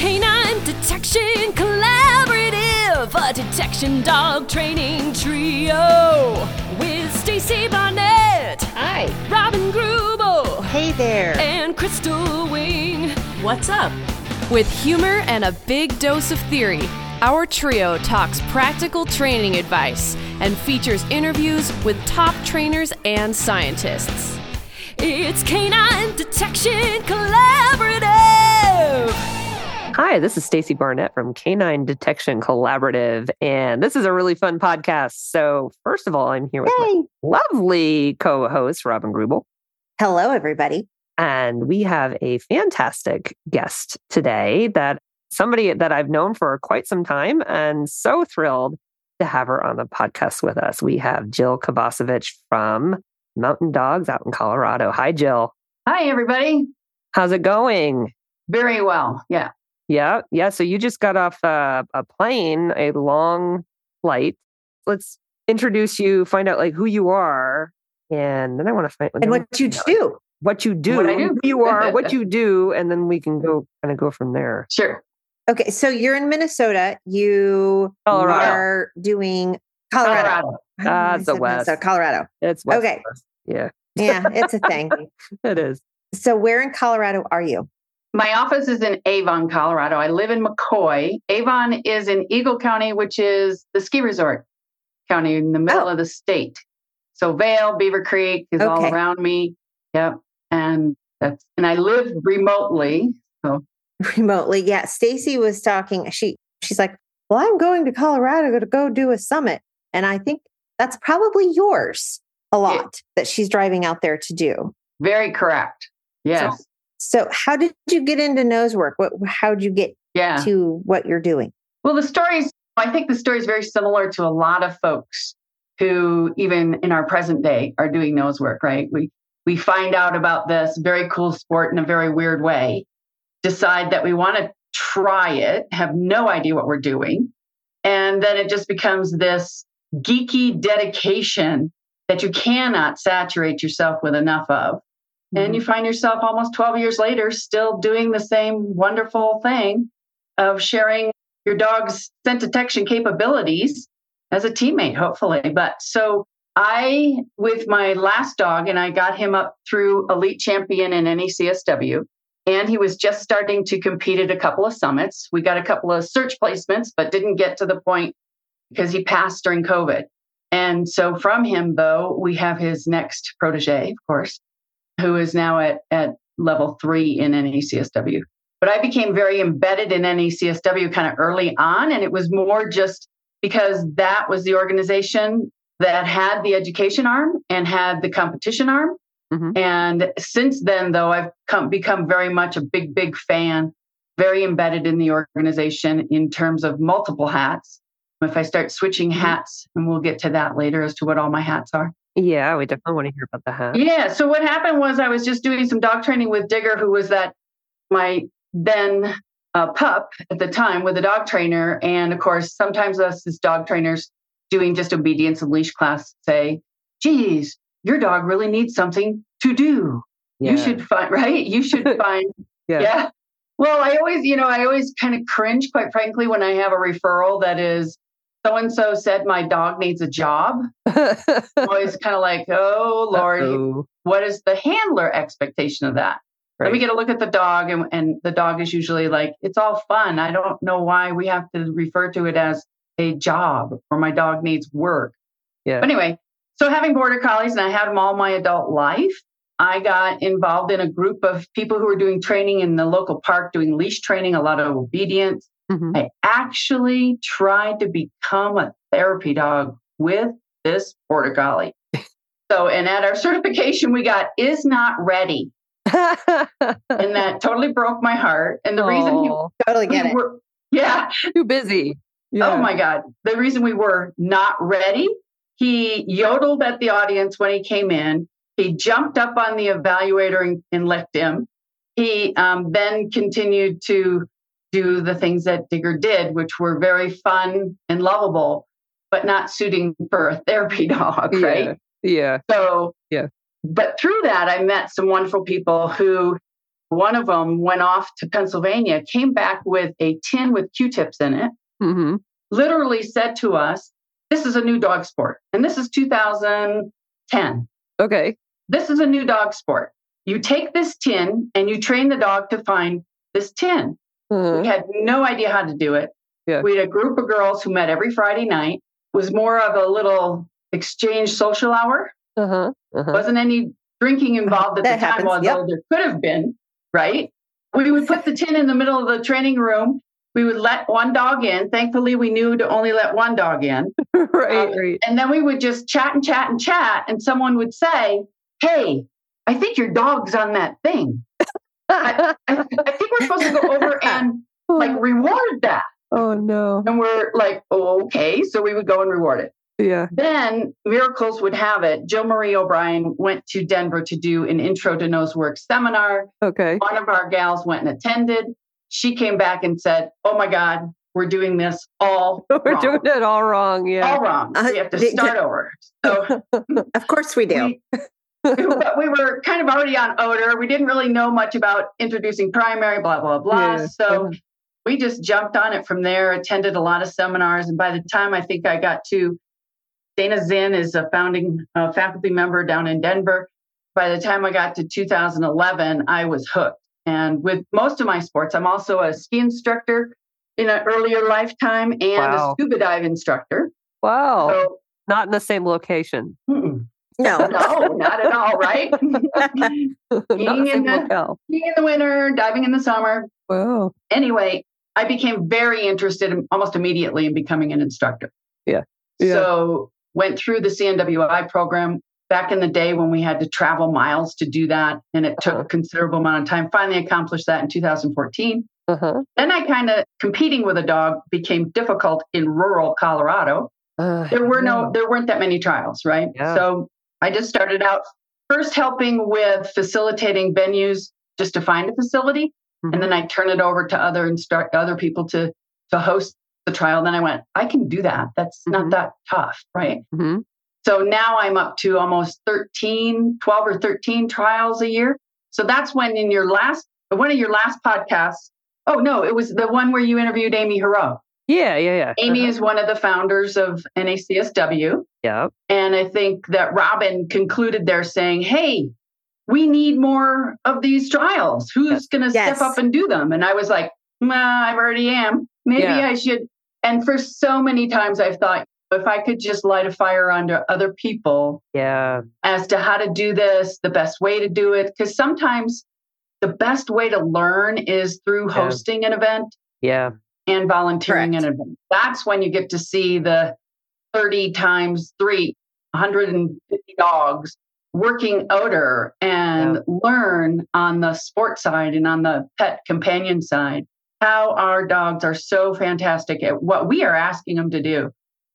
Canine Detection Collaborative, a detection dog training trio with Stacy Barnett, Hi. Robin Greubel, Hey there. and Crystal Wing. What's up? With humor and a big dose of theory, our trio talks practical training advice and features interviews with top trainers and scientists. It's Canine Detection Collaborative. Hi, this is Stacy Barnett from Canine Detection Collaborative, and this is a really fun podcast. So, first of all, I'm here with my lovely co-host Robin Greubel, Hello, everybody. and we have a fantastic guest today that somebody that I've known for quite some time, and so thrilled to have her on the podcast with us. We have Jill Kovacevich from Mountain Dogs out in Colorado. Hi, Jill. Hi, everybody. How's it going? Very well. Yeah. Yeah, yeah. So you just got off uh, a plane, a long flight. Let's introduce you, find out like who you are, and then I want to find And what you do. what you do, What do. who you are, what you do, and then we can go kind of go from there. Sure. Okay, so you're in Minnesota. You Colorado. are doing Colorado. Colorado. I don't know why I it's the West. Minnesota, Colorado. It's West Okay. Coast. Yeah, Yeah, it's a thing. it is. so, where in Colorado are you? My office is in Avon, Colorado. I live in McCoy. Avon is in Eagle County, which is the ski resort county in the middle Oh. of the state. So Vail, Beaver Creek is all around me. Yep. And that's and I live remotely. So Remotely. Yeah. Stacy was talking. She she's like, Well, I'm going to Colorado to go do a summit. And I think that's probably yours a lot that she's driving out there to do. very correct. Yes. So how did you get into nose work? What how did you get yeah. to what you're doing? Well, the stories, I think the story is very similar to a lot of folks who, even in our present day, are doing nose work, right? We, we find out about this very cool sport in a very weird way, decide that we want to try it, have no idea what we're doing. And then it just becomes this geeky dedication that you cannot saturate yourself with enough of. And mm-hmm. you find yourself almost 12 years later still doing the same wonderful thing of sharing your dog's scent detection capabilities as a teammate, hopefully. But so I, with my last dog, and I got him up through elite champion in NACSW, and he was just starting to compete at a couple of summits. We got a couple of search placements, but didn't get to the point because he passed during COVID. And so from him, though, we have his next protege, of course, who is now at, at level three in NACSW. But I became very embedded in NACSW kind of early on. And it was more just because that was the organization that had the education arm and had the competition arm. Mhm. And since then, though, I've come, become very much a big, big fan, very embedded in the organization in terms of multiple hats. If I start switching hats, and we'll get to that later as to what all my hats are. Yeah, we definitely want to hear about the hat. Yeah. So what happened was I was just doing some dog training with Digger, who was that my then uh, pup at the time with a dog trainer. And of course, sometimes us as dog trainers doing just obedience and leash class say, geez, your dog really needs something to do. Yeah. You should find, right? You should find, Yeah. yeah. Well, I always, you know, I always kind of cringe, quite frankly, when I have a referral that is so and so said my dog needs a job. Always kind of like, oh, Lord, Uh-oh. what is the handler expectation of that? Let me get a look at the dog, and, and the dog is usually like, it's all fun. I don't know why we have to refer to it as a job or my dog needs work. Yeah. But anyway, so having border collies, and I had them all my adult life, I got involved in a group of people who were doing training in the local park, doing leash training, a lot of obedience. Mhm. I actually tried to become a therapy dog with this border collie. So, and at our certification, we got is not ready. And that totally broke my heart. And the reason he, Aw, Totally get we it. were, yeah, too busy. Yeah. Oh my God. The reason we were not ready, he yodeled at the audience when he came in. He jumped up on the evaluator and, and licked him. He um, then continued to do the things that Digger did, which were very fun and lovable, but not suiting for a therapy dog, right? Yeah. So, Yeah. But through that, I met some wonderful people who one of them went off to Pennsylvania, came back with a tin with Q tips in it, Mm-hmm. literally said to us, This is a new dog sport. And this is 2010. Okay. This is a new dog sport. You take this tin and you train the dog to find this tin. Uh-huh. We had no idea how to do it. Yeah. We had a group of girls who met every Friday night. It was more of a little exchange social hour. Uh-huh. Uh-huh. Wasn't any drinking involved at That the time, happens, although there could have been, right? We would put the tin in the middle of the training room. We would let one dog in. Thankfully, we knew to only let one dog in. right, Um, right. And then we would just chat and chat and chat. And someone would say, Hey, I think your dog's on that thing. I, I think we're supposed to go over and like reward that. oh no. And we're like, oh, okay. So we would go and reward it. Yeah. Then miracles would have it. Jill Marie O'Brien went to Denver to do an intro to nose work seminar. Okay. One of our gals went and attended. She came back and said, Oh my God, we're doing this all We're wrong. doing it all wrong. Yeah. all wrong. Uh, we have to the- start over. So Of course we do. we, but we were kind of already on odor. We didn't really know much about introducing primary, blah, blah, blah. Yeah. So we just jumped on it from there, attended a lot of seminars. And by the time I think I got to Dana Zinn is a founding uh, faculty member down in Denver. By the time I got to 2011, I was hooked. And with most of my sports, I'm also a ski instructor in an earlier lifetime and Wow. a scuba dive instructor. Wow. So, Not in the same location. mm-mm. No. no, not at all, right? Being in the- skiing in the winter, diving in the summer. Wow. Anyway, I became very interested in, almost immediately in becoming an instructor. Yeah. Yeah. So went through the CNWI program back in the day when we had to travel miles to do that, and it took Uh-huh. a considerable amount of time. Finally accomplished that in 2014. Uh-huh. Then I kind of competing with a dog became difficult in rural Colorado. Uh, There were no, there weren't that many trials, right? Yeah. So I just started out first helping with facilitating venues just to find a facility Mhm. and then I turn it over to other instruct other people to to host the trial. Then I went, I can do that. That's Mhm. not that tough, right? Mhm. So now I'm up to almost 13, 12 or 13 trials a year. So that's when in your last one of your last podcasts, oh no, it was the one where you interviewed Amy Herot. Yeah, yeah, yeah. Amy Uh-huh. is one of the founders of NACSW. Yeah. And I think that Robin concluded there saying, Hey, we need more of these trials. Who's going to Yes. step up and do them? And I was like, nah, I already am. Maybe Yeah. I should. And for so many times, I've thought, if I could just light a fire under other people Yeah. as to how to do this, the best way to do it, because sometimes the best way to learn is through Yeah. hosting an event Yeah. And volunteering Correct. an event. That's when you get to see the 30 times three, 150 dogs working odor and learn on the sports side and on the pet companion side how our dogs are so fantastic at what we are asking them to do.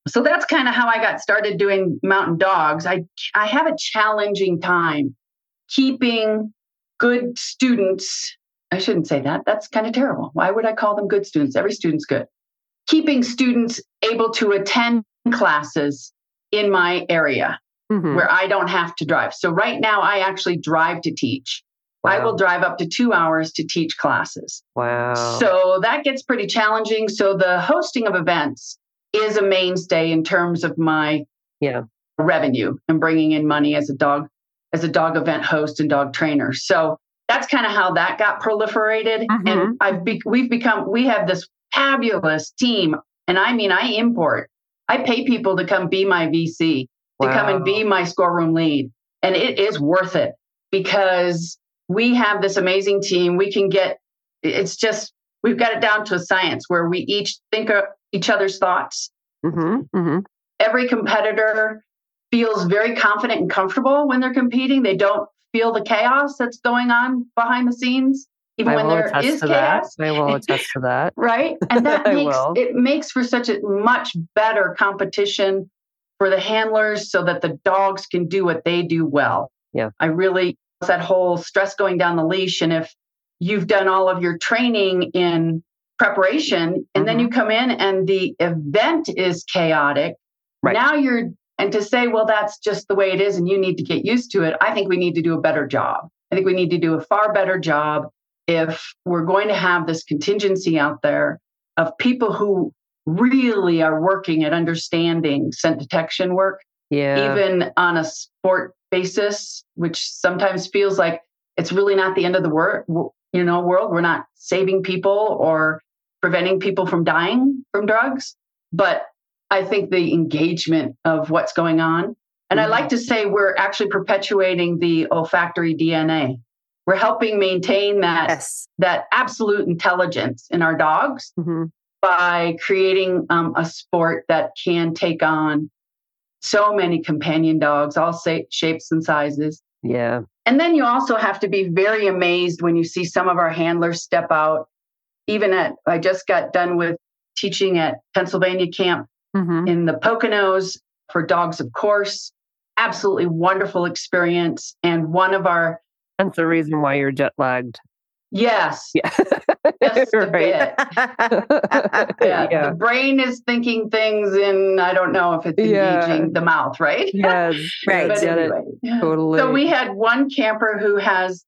So that's kind of how I got started doing mountain dogs. I I have a challenging time keeping good students. I shouldn't say that. That's kind of terrible. Why would I call them good students? Every student's good. Keeping students able to attend classes in my area Mhm. where I don't have to drive. So right now I actually drive to teach. I will drive up to 2 hours to teach classes. Wow. So that gets pretty challenging. So the hosting of events is a mainstay in terms of my Yeah. revenue and bringing in money as a dog as a dog event host and dog trainer. So that's kind of how that got proliferated. Mhm. And I've be- we've become we have this fabulous team, and I mean I import. I pay people to come be my VC, to come and be my scoreroom lead, and it is worth it because we have this amazing team. We can get it's just we've got it down to a science where we each think of each other's thoughts. hmm hmm Every competitor feels very confident and comfortable when they're competing. They don't feel the chaos that's going on behind the scenes, even I when there is there attest is to that. chaos. I will attest to that. Right. And that makes it makes for such a much better competition for the handlers so that the dogs can do what they do well. Yeah. I really that whole stress going down the leash. And if you've done all of your training in preparation and then Mhm. you come in and the event is chaotic, Right. now you're and to say, well, that's just the way it is and you need to get used to it. I think we need to do a better job. I think we need to do a far better job if we're going to have this contingency out there of people who really are working at understanding scent detection work, Yeah. even on a sport basis, which sometimes feels like it's really not the end of the world, you know, world. We're not saving people or preventing people from dying from drugs, but I think the engagement of what's going on. And I Mhm. like to say we're actually perpetuating the olfactory DNA. We're helping maintain that Yes. that absolute intelligence in our dogs Mhm. by creating um, a sport that can take on so many companion dogs, all sa- shapes and sizes. Yeah. And then you also have to be very amazed when you see some of our handlers step out. Even at, I just got done with teaching at Pennsylvania camp Mhm. in the Poconos for dogs, of course. Absolutely wonderful experience. And one of our, That's the reason why you're jet lagged. yes, Yeah. just a bit. Yeah, yeah. The brain is thinking things in, I don't know if it's Yeah. engaging the mouth, right? Yes. Right. But get anyway, yeah. Totally. So we had one camper who has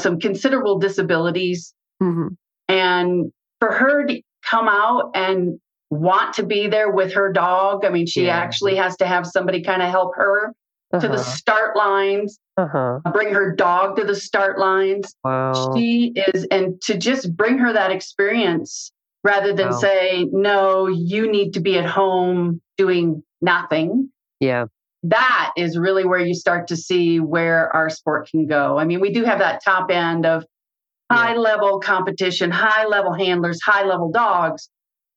some considerable disabilities. Mhm. And for her to come out and want to be there with her dog, I mean, she Yeah. actually has to have somebody kind of help her to the Uh-huh. start lines, Uh-huh. bring her dog to the start lines. Wow. She is, and to just bring her that experience rather than Wow. say, no, you need to be at home doing nothing. Yeah. That is really where you start to see where our sport can go. I mean, we do have that top end of high level competition, high level handlers, high level dogs.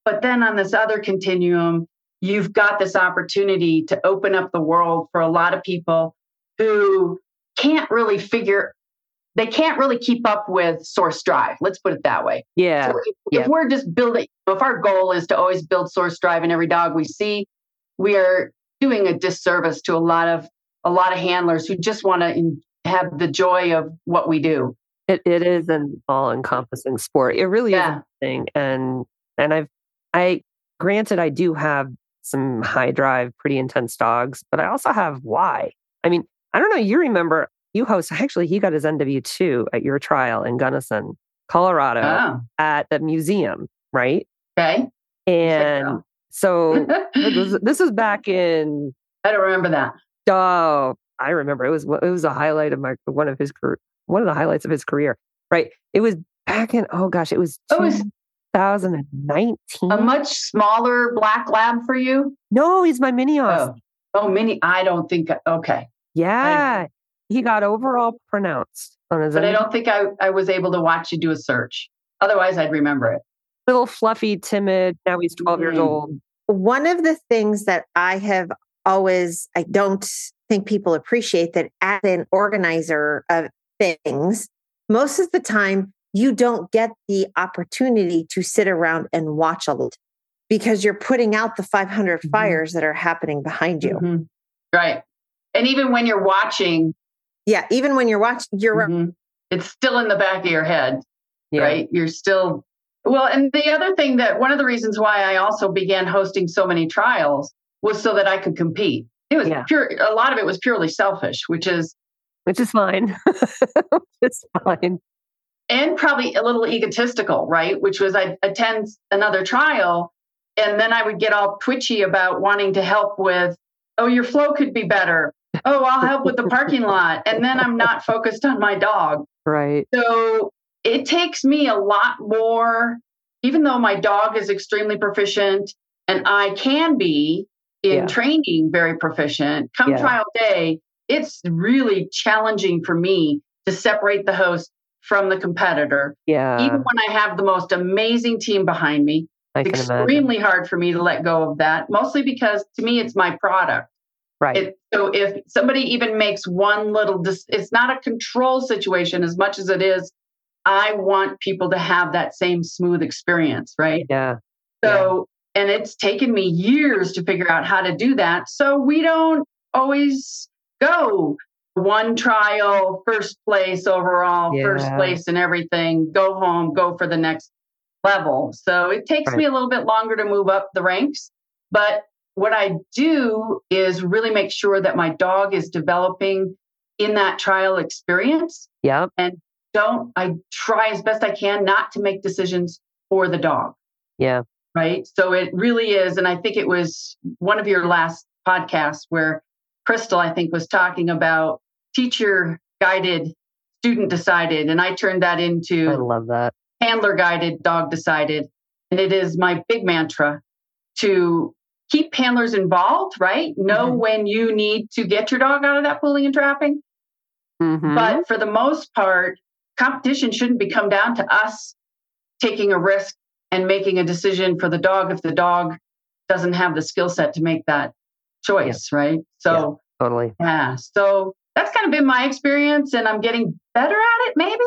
But then on this other continuum, you've got this opportunity to open up the world for a lot of people who can't really figure they can't really keep up with source drive let's put it that way Yeah. so if, yeah. if we're just building if our goal is to always build source drive in every dog we see we are doing a disservice to a lot of a lot of handlers who just want to have the joy of what we do It it is an all encompassing sport. It really Yeah. is thing. And and I've I granted I do have some high drive, pretty intense dogs, but I also have why. I mean, I don't know, you remember you host actually he got his NW two at your trial in Gunnison, Colorado oh at the museum, right? okay And so this, was- this was back in i don't remember that Oh, I remember. It was it was a highlight of my one of his one of the highlights of his career. Right. It was back in oh gosh, it was It was- 2019. a much smaller black lab for you no, he's my mini Aussie. oh oh mini i don't think okay Yeah, he got overall pronounced on his but i don't think I, I was able to watch you do a search otherwise i'd remember it little fluffy, timid. Now he's 12 years Mm. old. One of the things that I have always, I don't think people appreciate that as an organizer of things, most of the time you don't get the opportunity to sit around and watch a lot because you're putting out the 500 Mhm. fires that are happening behind you. Mhm. right and even when you're watching Yeah, even when you're watching, you're mhm, it's still in the back of your head Yeah. right? You're still well, and the other thing that one of the reasons why I also began hosting so many trials was so that I could compete. It was Yeah. pure. A lot of it was purely selfish, which is Which is fine. it's fine. And probably a little egotistical, right? Which was I'd attend another trial, and then I would get all twitchy about wanting to help with, oh, your flow could be better. Oh, I'll help with the parking lot, and then I'm not focused on my dog. Right. So it takes me a lot more, even though my dog is extremely proficient and I can be in Yeah. training very proficient. Come Yeah. trial day, it's really challenging for me to separate the host from the competitor. Yeah. even when I have the most amazing team behind me, I it's can imagine. extremely hard for me to let go of that, mostly because to me, it's my product. Right. It, so if somebody even makes one little, dis- it's not a control situation as much as it is. I want people to have that same smooth experience, right? yeah. So, and it's taken me years to figure out how to do that. So we don't always go one trial, first place overall, first place in everything, go home, go for the next level. So it takes Right. me a little bit longer to move up the ranks. But what I do is really make sure that my dog is developing in that trial experience. Yep. don't. I try as best I can not to make decisions for the dog. Yeah. Right. So it really is. And I think it was one of your last podcasts where Crystal, I think, was talking about teacher guided, student decided. And I turned that into I love that. handler guided, dog decided. And it is my big mantra to keep handlers involved, right? Know Mhm. when you need to get your dog out of that pulling and trapping. Mhm. But for the most part, competition shouldn't be come down to us taking a risk and making a decision for the dog if the dog doesn't have the skill set to make that choice, right? So, totally. yeah. So that's kind of been my experience, and I'm getting better at it, maybe.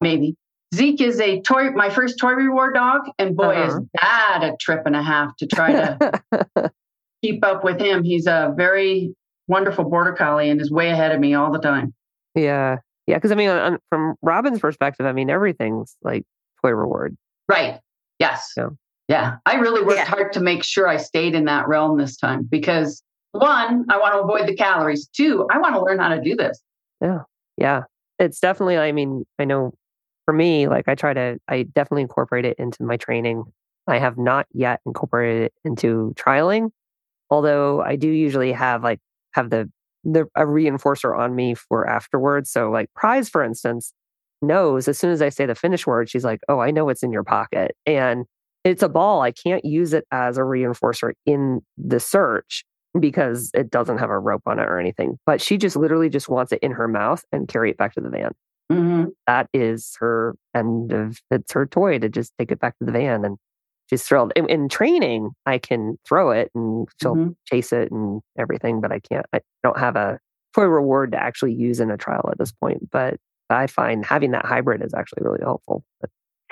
Maybe. Zeke is a toy, my first toy reward dog, and boy, Uh-huh. is that a trip and a half to try to keep up with him. He's a very wonderful border collie and is way ahead of me all the time. yeah. Yeah. Cause I mean, on, from Robin's perspective, I mean, everything's like toy reward. Right. Yes. Yeah. Yeah. I really worked Yeah. hard to make sure I stayed in that realm this time because one, I want to avoid the calories. Two, I want to learn how to do this. Yeah. Yeah. It's definitely, I mean, I know for me, like I try to, I definitely incorporate it into my training. I have not yet incorporated it into trialing, although I do usually have like, have the, the, a reinforcer on me for afterwards. So like prize, for instance, knows as soon as I say the finish word, she's like, oh, I know it's in your pocket. And it's a ball. I can't use it as a reinforcer in the search because it doesn't have a rope on it or anything. But she just literally just wants it in her mouth and carry it back to the van. hmm That is her end of it's her toy to just take it back to the van and she's thrilled. In, in training, I can throw it and she'll Mhm. chase it and everything, but I can't I don't have a toy reward to actually use in a trial at this point. But I find having that hybrid is actually really helpful.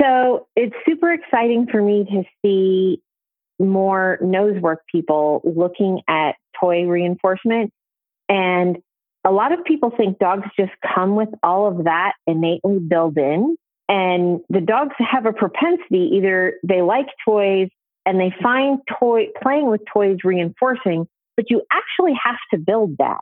So it's super exciting for me to see more nose work people looking at toy reinforcement. And a lot of people think dogs just come with all of that innately built in. And the dogs have a propensity either they like toys and they find toy playing with toys reinforcing, but you actually have to build that.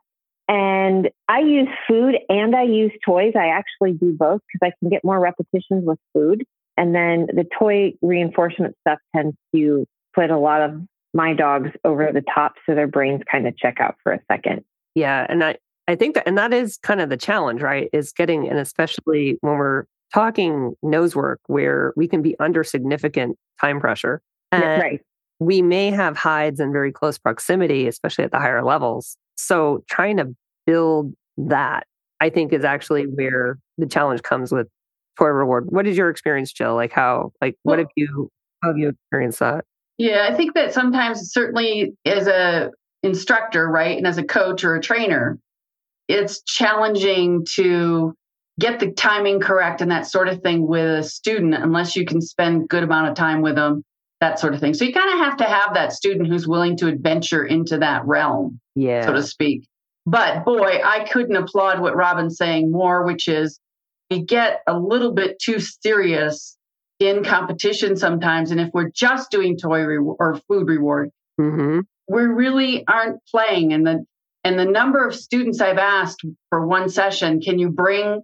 And I use food and I use toys. I actually do both because I can get more repetitions with food. And then the toy reinforcement stuff tends to put a lot of my dogs over the top so their brains kind of check out for a second. Yeah, and I I think that and that is kind of the challenge, right? Is getting and especially when we're talking nose work where we can be under significant time pressure. And right. we may have hides in very close proximity, especially at the higher levels. So trying to build that, I think, is actually where the challenge comes with toy reward. What is your experience, Jill? Like how like what have you how have you experienced that? Yeah, I think that sometimes, certainly as a instructor, right, and as a coach or a trainer, it's challenging to get the timing correct and that sort of thing with a student unless you can spend good amount of time with them that sort of thing so you kind of have to have that student who's willing to adventure into that realm Yeah. so to speak but boy i couldn't applaud what robin's saying more which is we get a little bit too serious in competition sometimes and if we're just doing toy re- or food reward hmm we really aren't playing. And the and the number of students i've asked for one session can you bring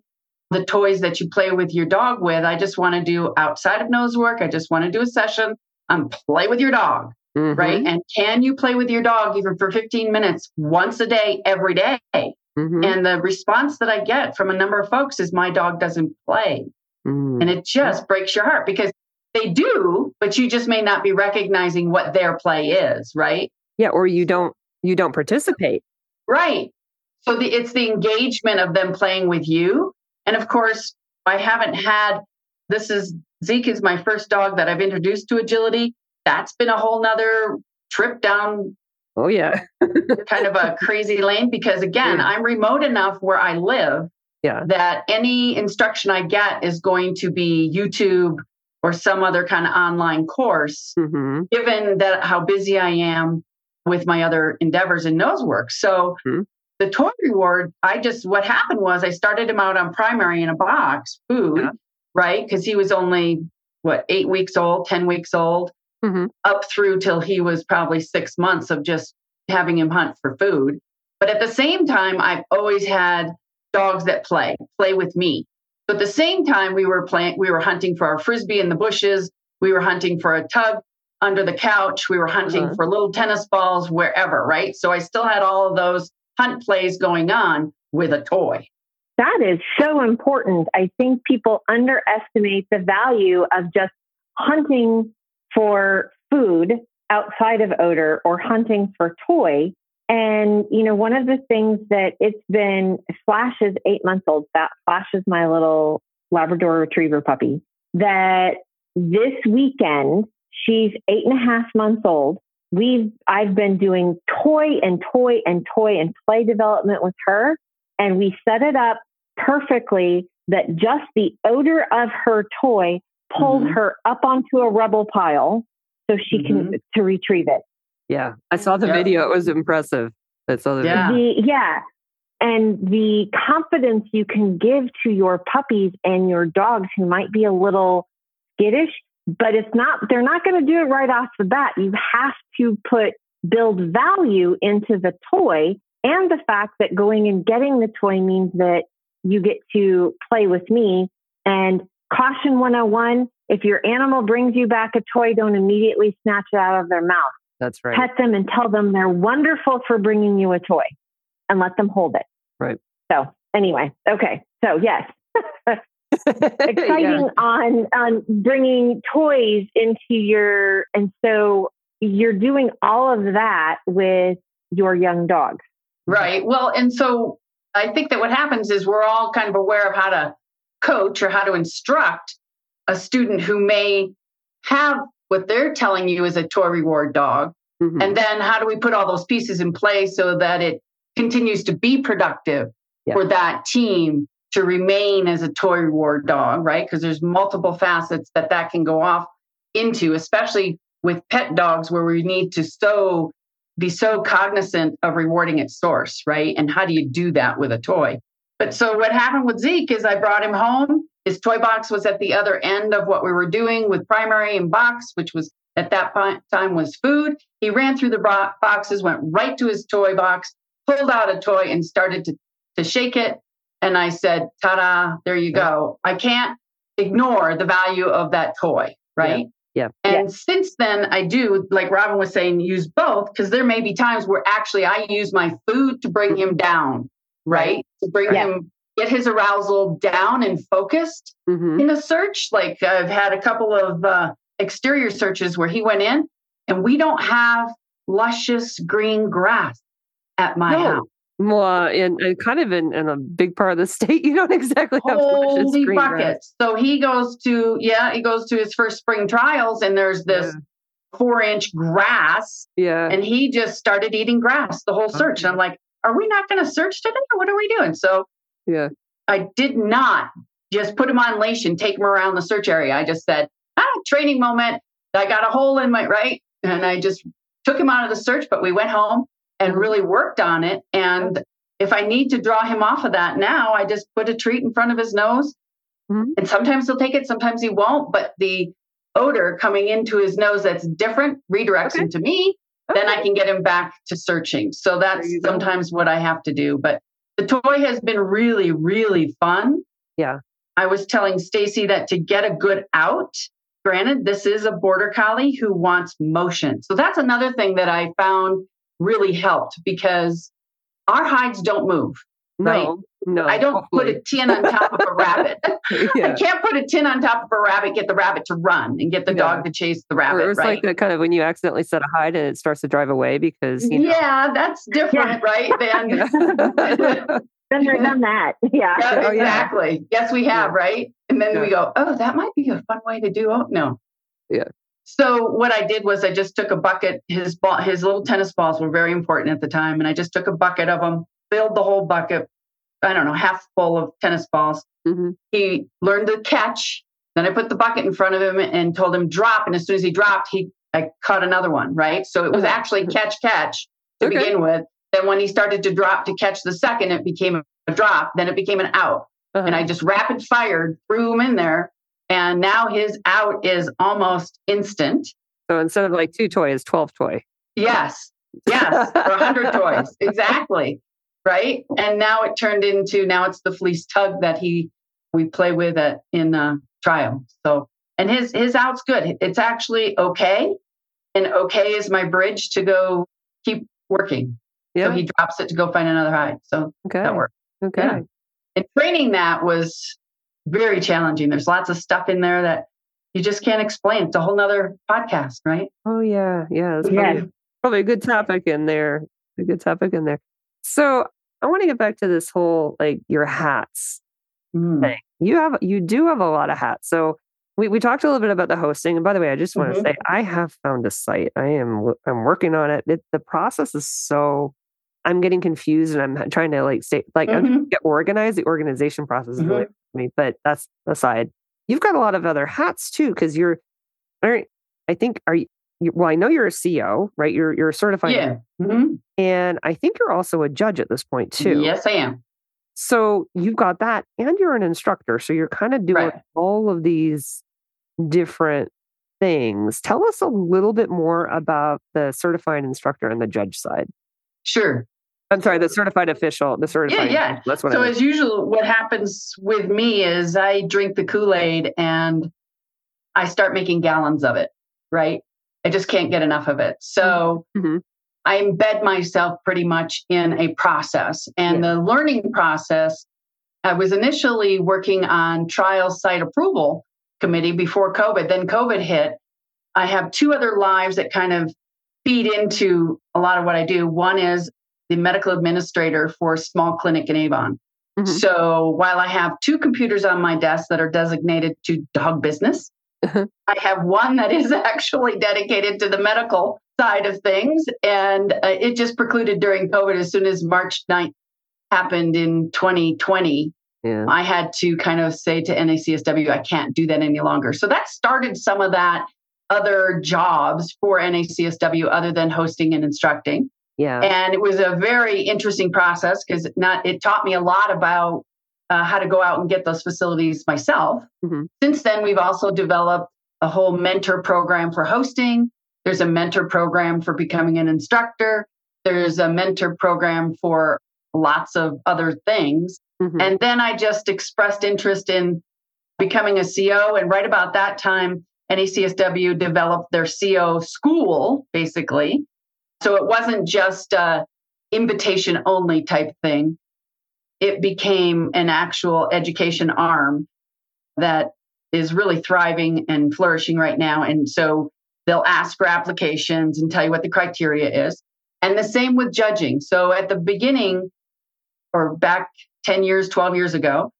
the toys that you play with your dog with? I just want to do outside of nose work. I just want to do a session and play with your dog. Mm-hmm. right? And can you play with your dog even for 15 minutes once a day every day? Hmm and the response that i get from a number of folks is my dog doesn't play hmm and it just breaks your heart because they do but you just may not be recognizing what their play is right Yeah, or you don't you don't participate. Right. So the, it's the engagement of them playing with you. And of course, I haven't had this is Zeke is my first dog that I've introduced to agility. That's been a whole nother trip down Oh yeah. kind of a crazy lane because again, Yeah. I'm remote enough where I live Yeah. that any instruction I get is going to be YouTube or some other kind of online course hmm given that how busy I am with my other endeavors in nose work. So Mhm. the toy reward, I just what happened was I started him out on primary in a box, food, Yeah. right? Because he was only what eight weeks old, ten weeks old, Mhm. up through till he was probably six months of just having him hunt for food. But at the same time, I've always had dogs that play, play with me. So at the same time, we were playing, we were hunting for our frisbee in the bushes. We were hunting for a tug under the couch. We were hunting Uh-huh. for little tennis balls wherever, right? So I still had all of those hunt plays going on with a toy. That is so important. I think people underestimate the value of just hunting for food outside of odor or hunting for toy. And, you know, one of the things that it's been Flash is eight months old. That Flash is my little Labrador retriever puppy. That this weekend, she's eight and a half months old. We've, I've been doing toy and toy and toy and play development with her. And we set it up perfectly that just the odor of her toy pulled Mhm. her up onto a rubble pile so she can to retrieve it. Yeah. I saw the Yeah. video. It was impressive. I saw the Yeah. The, yeah. And the confidence you can give to your puppies and your dogs who might be a little skittish, but it's not, they're not going to do it right off the bat. You have to put, build value into the toy and the fact that going and getting the toy means that you get to play with me. And caution 101 if your animal brings you back a toy, don't immediately snatch it out of their mouth That's right. pet them and tell them they're wonderful for bringing you a toy and let them hold it. Right. So, anyway, okay. So, yes, exciting Yeah. on on bringing toys into your and so you're doing all of that with your young dogs. Right. Well, and so I think that what happens is we're all kind of aware of how to coach or how to instruct a student who may have what they're telling you is a toy reward dog. Mhm. And then how do we put all those pieces in place so that it continues to be productive Yeah. for that team to remain as a toy reward dog, right? Because there's multiple facets that that can go off into, especially with pet dogs where we need to so be so cognizant of rewarding its source, right? And how do you do that with a toy? But so what happened with Zeke is I brought him home. His toy box was at the other end of what we were doing with primary and box, which was at that point, time was food. He ran through the boxes, went right to his toy box, pulled out a toy, and started to to shake it. And I said, "Ta-da! There you go." I can't ignore the value of that toy, right? Yeah. And since then, I do, like Robin was saying, use both because there may be times where actually I use my food to bring him down, right? To bring Yeah. him, get his arousal down and focused Mhm. in a search. Like I've had a couple of uh, exterior searches where he went in and we don't have luscious green grass at my No. house. Well, and, and kind of in, in a big part of the state, you don't exactly have luscious Holy green grass. buckets. So he goes to, yeah, he goes to his first spring trials and there's this four inch grass Yeah. and he just started eating grass the whole search. And I'm like, are we not going to search today what are we doing? So Yeah. I did not just put him on leash and take him around the search area. I just said, ah, training moment. I got a hole in my right. And I just took him out of the search, but we went home and really worked on it. And if I need to draw him off of that now, I just put a treat in front of his nose. Mhm. And sometimes he'll take it, sometimes he won't. But the odor coming into his nose that's different redirects Okay. him to me. Then I can get him back to searching. So that's sometimes what I have to do. But the toy has been really, really fun. Yeah. I was telling Stacy that to get a good out, granted, this is a border collie who wants motion. So that's another thing that I found really helped because our hides don't move. right? No, no. I don't put a tin on top of a rabbit. I can't put a tin on top of a rabbit, get the rabbit to run and get the Yeah. dog to chase the Or rabbit, it's right? like the kind of when you accidentally set a hide and it starts to drive away because you know. yeah, that's different, right? Than Been there, done that. Yeah. Yeah, Oh, yeah. exactly. Yes, we have, right? And then we go, oh, that might be a fun way to do. Oh, no. Yeah. So what I did was I just took a bucket. His ball, his little tennis balls were very important at the time, and I just took a bucket of them, filled the whole bucket. I don't know, half full of tennis balls. Mhm. He learned to catch. Then I put the bucket in front of him and told him drop. And as soon as he dropped, he I caught another one. Right. So it was Uh-huh. actually catch catch to Okay. begin with. Then when he started to drop to catch the second, it became a drop. Then it became an out Uh-huh. and I just rapid fired, threw him in there. And now his out is almost instant. so instead of like two toys, 12 toy. Yes, yes, or 100 toys. Exactly. Right. And now it turned into, now it's the fleece tug that he we play with it in uh, trial. So, and his his out's good. It's actually okay, and okay is my bridge to go keep working. Yeah. So he drops it to go find another hide. So okay. that worked. Okay. Yeah. And training that was very challenging. There's lots of stuff in there that you just can't explain. It's a whole nother podcast, right? Oh yeah, yeah. It's Yeah. probably, probably a good topic in there. A good topic in there. So I want to get back to this whole like your hats Mm. thing. You have you do have a lot of hats. So we, we talked a little bit about the hosting. And by the way, I just want to Mhm. say I have found a site. I am I'm working on it. it. The process is so I'm getting confused and I'm trying to like stay like I'm get organized. The organization process is really Mhm. for me. But that's aside. You've got a lot of other hats too, because you're aren't I think are you- well, I know you're a CEO, right? You're you're a certified, Yeah. Mhm. and I think you're also a judge at this point too. Yes, I am. So you've got that, and you're an instructor. So you're kind of doing Right. all of these different things. Tell us a little bit more about the certified instructor and the judge side. Sure. I'm sorry, the certified official, the certified. yeah. official, That's what So I mean. as usual, what happens with me is I drink the Kool-Aid and I start making gallons of it, right? I just can't get enough of it. So Mhm. I embed myself pretty much in a process. And the learning process, I was initially working on trial site approval committee before COVID. Then COVID hit. I have two other lives that kind of feed into a lot of what I do. One is the medical administrator for a small clinic in Avon. Mhm. So while I have two computers on my desk that are designated to dog business. I have one that is actually dedicated to the medical side of things. And uh, it just precluded during COVID as soon as March 9th happened in 2020. yeah. I had to kind of say to NACSW, I can't do that any longer. So that started some of that other jobs for NACSW other than hosting and instructing. Yeah. And it was a very interesting process because not it taught me a lot about uh, how to go out and get those facilities myself. Mhm. Since then, we've also developed a whole mentor program for hosting. There's a mentor program for becoming an instructor. There's a mentor program for lots of other things. Mhm. And then I just expressed interest in becoming a CO. And right about that time, NACSW developed their CO school, basically. So it wasn't just a invitation only type thing. It became an actual education arm that is really thriving and flourishing right now. And so they'll ask for applications and tell you what the criteria is. And the same with judging. So at the beginning, or back 10 years, 12 years ago,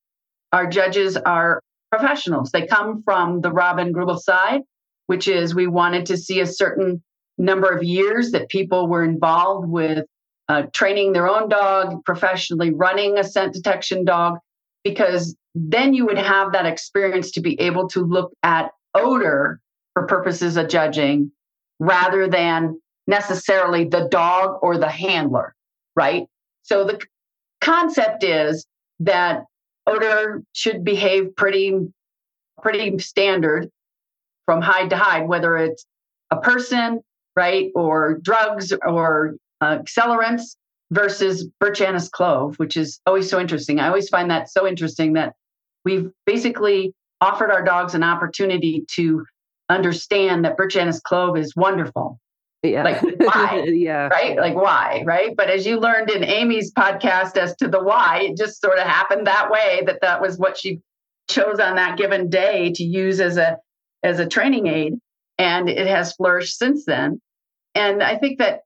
our judges are professionals. They come from the Robin Greubel side, which is we wanted to see a certain number of years that people were involved with uh, training their own dog, professionally running a scent detection dog, because then you would have that experience to be able to look at odor for purposes of judging rather than necessarily the dog or the handler, right? So the concept is that odor should behave pretty pretty standard from hide to hide whether it's a person right or drugs or uh, accelerants versus birch anise clove which is always so interesting i always find that so interesting that we've basically offered our dogs an opportunity to understand that birch anise clove is wonderful yeah. like, why? yeah. right? Like why, right? But as you learned in Amy's podcast as to the why, it just sort of happened that way that that was what she chose on that given day to use as a as a training aid and it has flourished since then. And I think that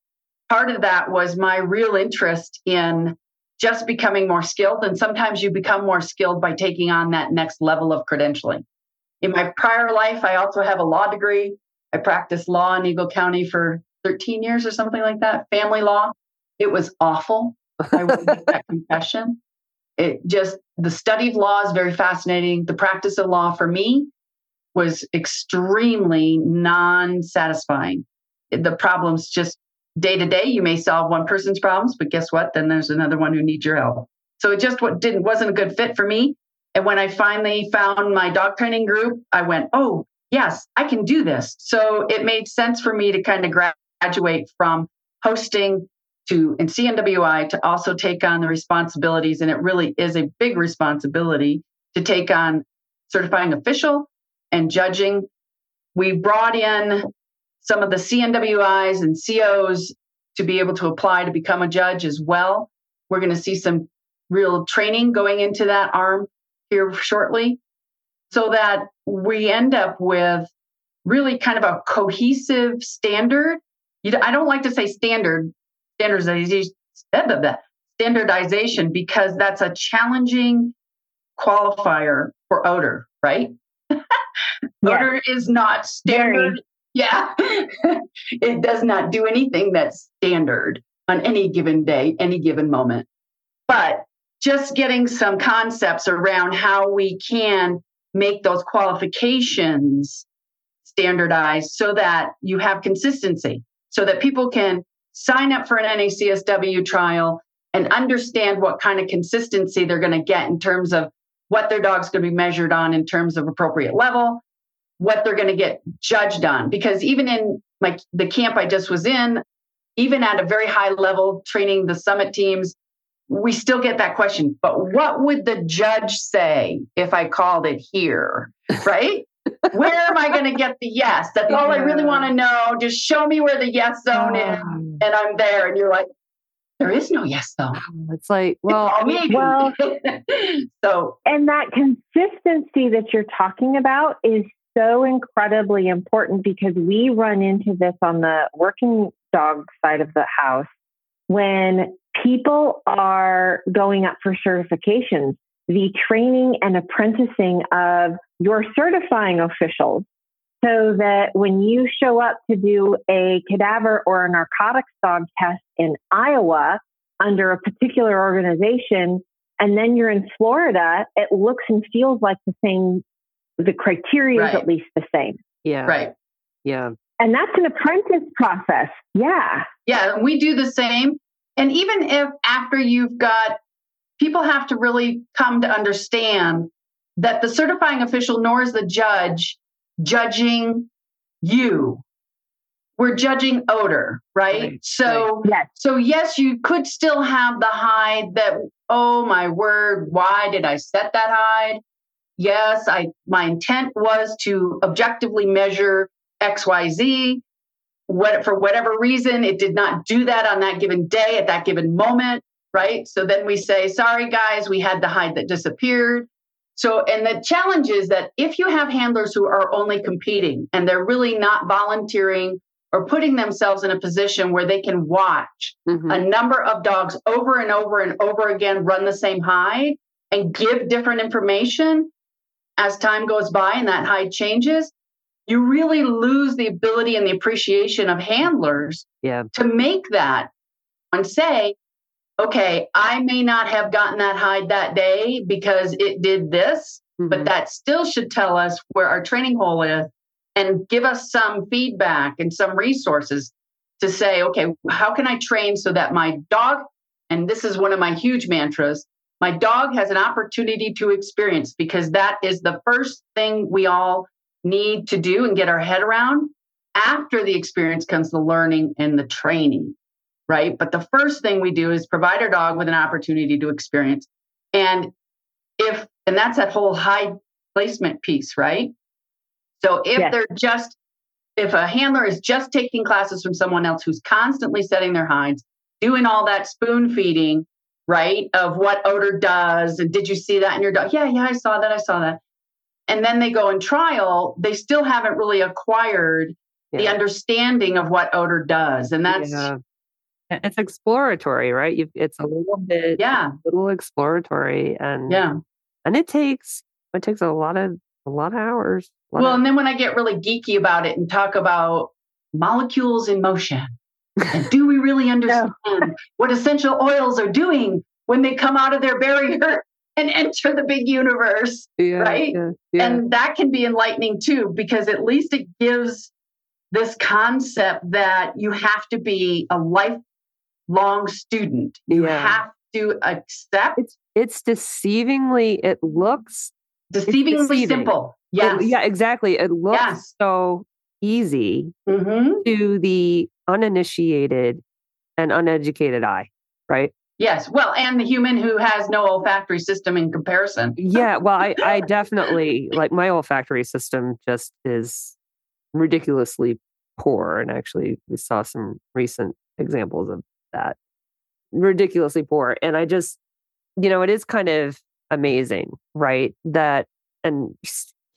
part of that was my real interest in just becoming more skilled and sometimes you become more skilled by taking on that next level of credentialing. In my prior life, I also have a law degree. I practiced law in Eagle County for 13 years or something like that, family law. It was awful. I will make that confession. It just, the study of law is very fascinating. The practice of law for me was extremely non satisfying. The problems just day to day, you may solve one person's problems, but guess what? Then there's another one who needs your help. So it just what didn't wasn't a good fit for me. And when I finally found my dog training group, I went, oh, yes, I can do this. So it made sense for me to kind of graduate from hosting to in CNWI to also take on the responsibilities. And it really is a big responsibility to take on certifying official and judging. We brought in some of the CNWIs and COs to be able to apply to become a judge as well. We're going to see some real training going into that arm here shortly so that we end up with really kind of a cohesive standard. I don't like to say standard, standardization, standardization because that's a challenging qualifier for odor, right? odor is not standard. Very. Yeah. it does not do anything that's standard on any given day, any given moment. But just getting some concepts around how we can make those qualifications standardized so that you have consistency, so that people can sign up for an NACSW trial and understand what kind of consistency they're going to get in terms of what their dog's going to be measured on in terms of appropriate level, what they're going to get judged on. Because even in my the camp I just was in, even at a very high level training the summit teams, we still get that question. But what would the judge say if I called it here? Right? where am I going to get the yes? That's yeah. all I really want to know. Just show me where the yes zone is, and I'm there. And you're like, there is no yes zone. Oh, it's like, well, it's well, so and that consistency that you're talking about is so incredibly important because we run into this on the working dog side of the house when people are going up for certifications the training and apprenticing of your certifying officials so that when you show up to do a cadaver or a narcotics dog test in Iowa under a particular organization, and then you're in Florida, it looks and feels like the same. The criteria right. is at least the same. Yeah. Right. Yeah. And that's an apprentice process. Yeah. Yeah. We do the same. And even if after you've got people have to really come to understand that the certifying official nor is the judge judging you we're judging odor right, right. so yes. so yes you could still have the hide that oh my word why did i set that hide yes i my intent was to objectively measure xyz what for whatever reason it did not do that on that given day at that given moment right? So then we say, sorry, guys, we had the hide that disappeared. So, and the challenge is that if you have handlers who are only competing and they're really not volunteering or putting themselves in a position where they can watch mm-hmm. a number of dogs over and over and over again run the same hide and give different information as time goes by and that hide changes, you really lose the ability and the appreciation of handlers yeah. to make that and say, okay, I may not have gotten that hide that day because it did this, mm-hmm. but that still should tell us where our training hole is and give us some feedback and some resources to say, okay, how can I train so that my dog, and this is one of my huge mantras, my dog has an opportunity to experience because that is the first thing we all need to do and get our head around. After the experience comes the learning and the training right? But the first thing we do is provide our dog with an opportunity to experience. And if, and that's that whole hide placement piece, right? So if yes. they're just, if a handler is just taking classes from someone else who's constantly setting their hides, doing all that spoon feeding, right, of what odor does, and did you see that in your dog? Yeah, yeah, I saw that, I saw that. And then they go in trial, they still haven't really acquired yeah. the understanding of what odor does. And that's yeah it's exploratory, right? You, it's a little bit, yeah, a little exploratory, and yeah, and it takes it takes a lot of a lot of hours. Lot well, of- and then when I get really geeky about it and talk about molecules in motion, and do we really understand what essential oils are doing when they come out of their barrier and enter the big universe, yeah, right? Yeah, yeah. And that can be enlightening too, because at least it gives this concept that you have to be a life long student. You have to accept. It's, it's deceivingly, it looks deceivingly deceiving. simple. Yes. It, yeah, exactly. It looks yes. so easy mm-hmm. to the uninitiated and uneducated eye, right? Yes. Well, and the human who has no olfactory system in comparison. Yeah. Well, I, I definitely like my olfactory system just is ridiculously poor. And actually, we saw some recent examples of that ridiculously poor. And I just, you know, it is kind of amazing, right? That, and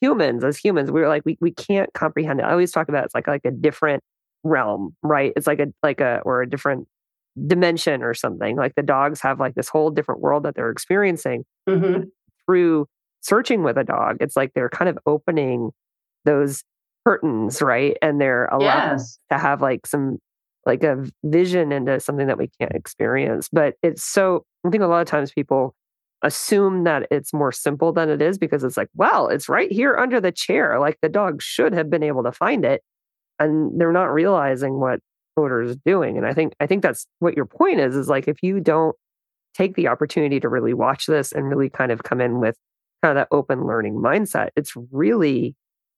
humans, as humans, we we're like, we, we can't comprehend it. I always talk about it's like, like a different realm, right? It's like a, like a, or a different dimension or something. Like the dogs have like this whole different world that they're experiencing mm-hmm. through searching with a dog. It's like they're kind of opening those curtains, right? And they're allowed yes. to have like some like a vision into something that we can't experience. But it's so I think a lot of times people assume that it's more simple than it is because it's like, well, it's right here under the chair. Like the dog should have been able to find it. And they're not realizing what odor is doing. And I think I think that's what your point is, is like if you don't take the opportunity to really watch this and really kind of come in with kind of that open learning mindset, it's really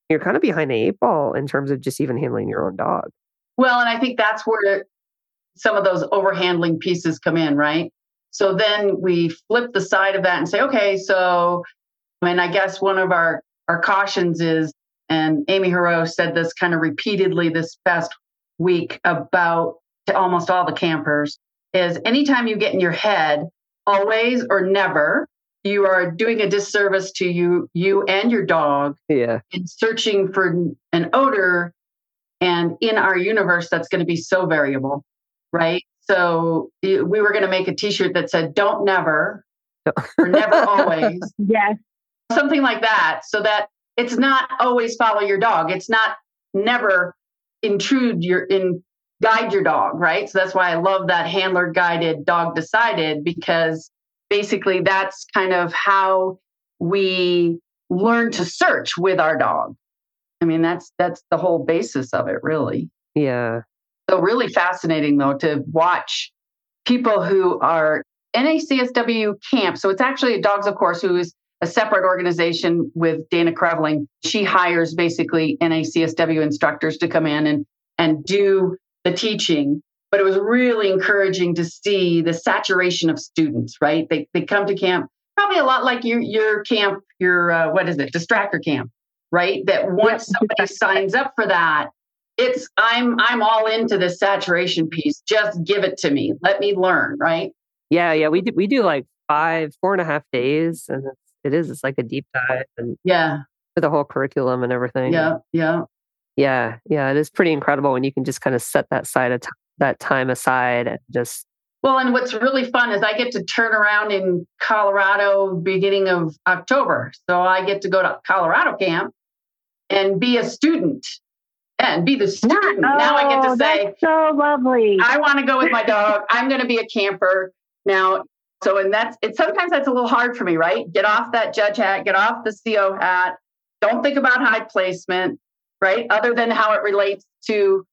you're kind of behind the eight ball in terms of just even handling your own dog. Well, and I think that's where some of those overhandling pieces come in, right? So then we flip the side of that and say, okay, so, and I guess one of our, our cautions is, and Amy Herot said this kind of repeatedly this past week about to almost all the campers, is anytime you get in your head, always or never, you are doing a disservice to you you and your dog yeah. in searching for an odor and in our universe that's going to be so variable right? So we were going to make a t-shirt that said don't never or never always. Yes. Something like that. So that it's not always follow your dog it's not never intrude your in guide your dog right so that's why i love that handler guided dog decided because basically that's kind of how we learn to search with our dog. I mean, that's that's the whole basis of it, really. Yeah. So really fascinating though to watch people who are NACSW camp. So it's actually a Dogs of Course who is a separate organization with Dana Creveling. She hires basically NACSW instructors to come in and and do the teaching. But it was really encouraging to see the saturation of students right? They, they come to camp probably a lot like your your camp your uh, what is it? Distractor camp right? That once somebody signs up for that it's i'm i'm all into this saturation piece. Just give it to me. Let me learn right? Yeah yeah. We do we do like five four and a half days and it is it's like a deep dive and yeah. with the whole curriculum and everything. Yeah yeah yeah yeah it is pretty incredible when you can just kind of set that side of time that time aside and just well and what's really fun is i get to turn around in colorado beginning of october so i get to go to colorado camp and be a student and be the student. Oh, now i get to say so lovely. I want to go with my dog. I'm going to be a camper. Now so and that's it sometimes that's a little hard for me right get off that judge hat get off the co hat don't think about high placement right other than how it relates to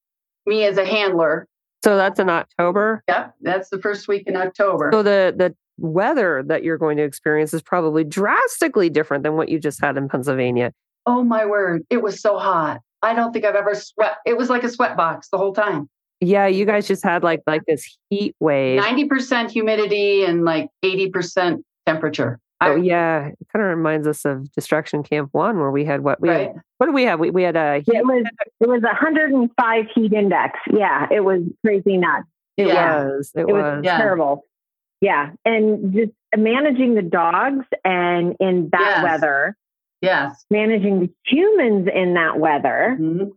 me as a handler so that's in October? Yep, that's the first week in October. So the the weather that you're going to experience is probably drastically different than what you just had in Pennsylvania. Oh my word, it was so hot. I don't think I've ever sweat. It was like a sweat box the whole time. Yeah, you guys just had like like this heat wave. 90% humidity and like 80% temperature. Oh yeah, it kind of reminds us of Distraction Camp One, where we had what we right. had. What did we have? We, we had a. it was it was 105 heat index. Yeah, it was crazy nuts. It yeah. was. It, it was, was yeah. terrible. Yeah, and just managing the dogs and in that yes. weather. Yes. Managing the humans in that weather. Mm-hmm.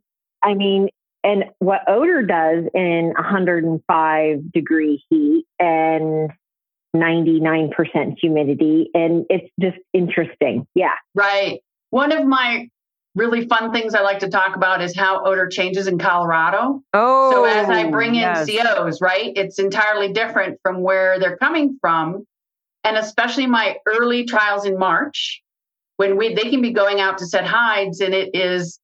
I mean, and what odor does in 105 degree heat and 99% humidity. And it's just interesting. Yeah. Right. One of my really fun things I like to talk about is how odor changes in Colorado. Oh. So as I bring in yes. COs, right, it's entirely different from where they're coming from. And especially my early trials in March, when we they can be going out to set hides and it is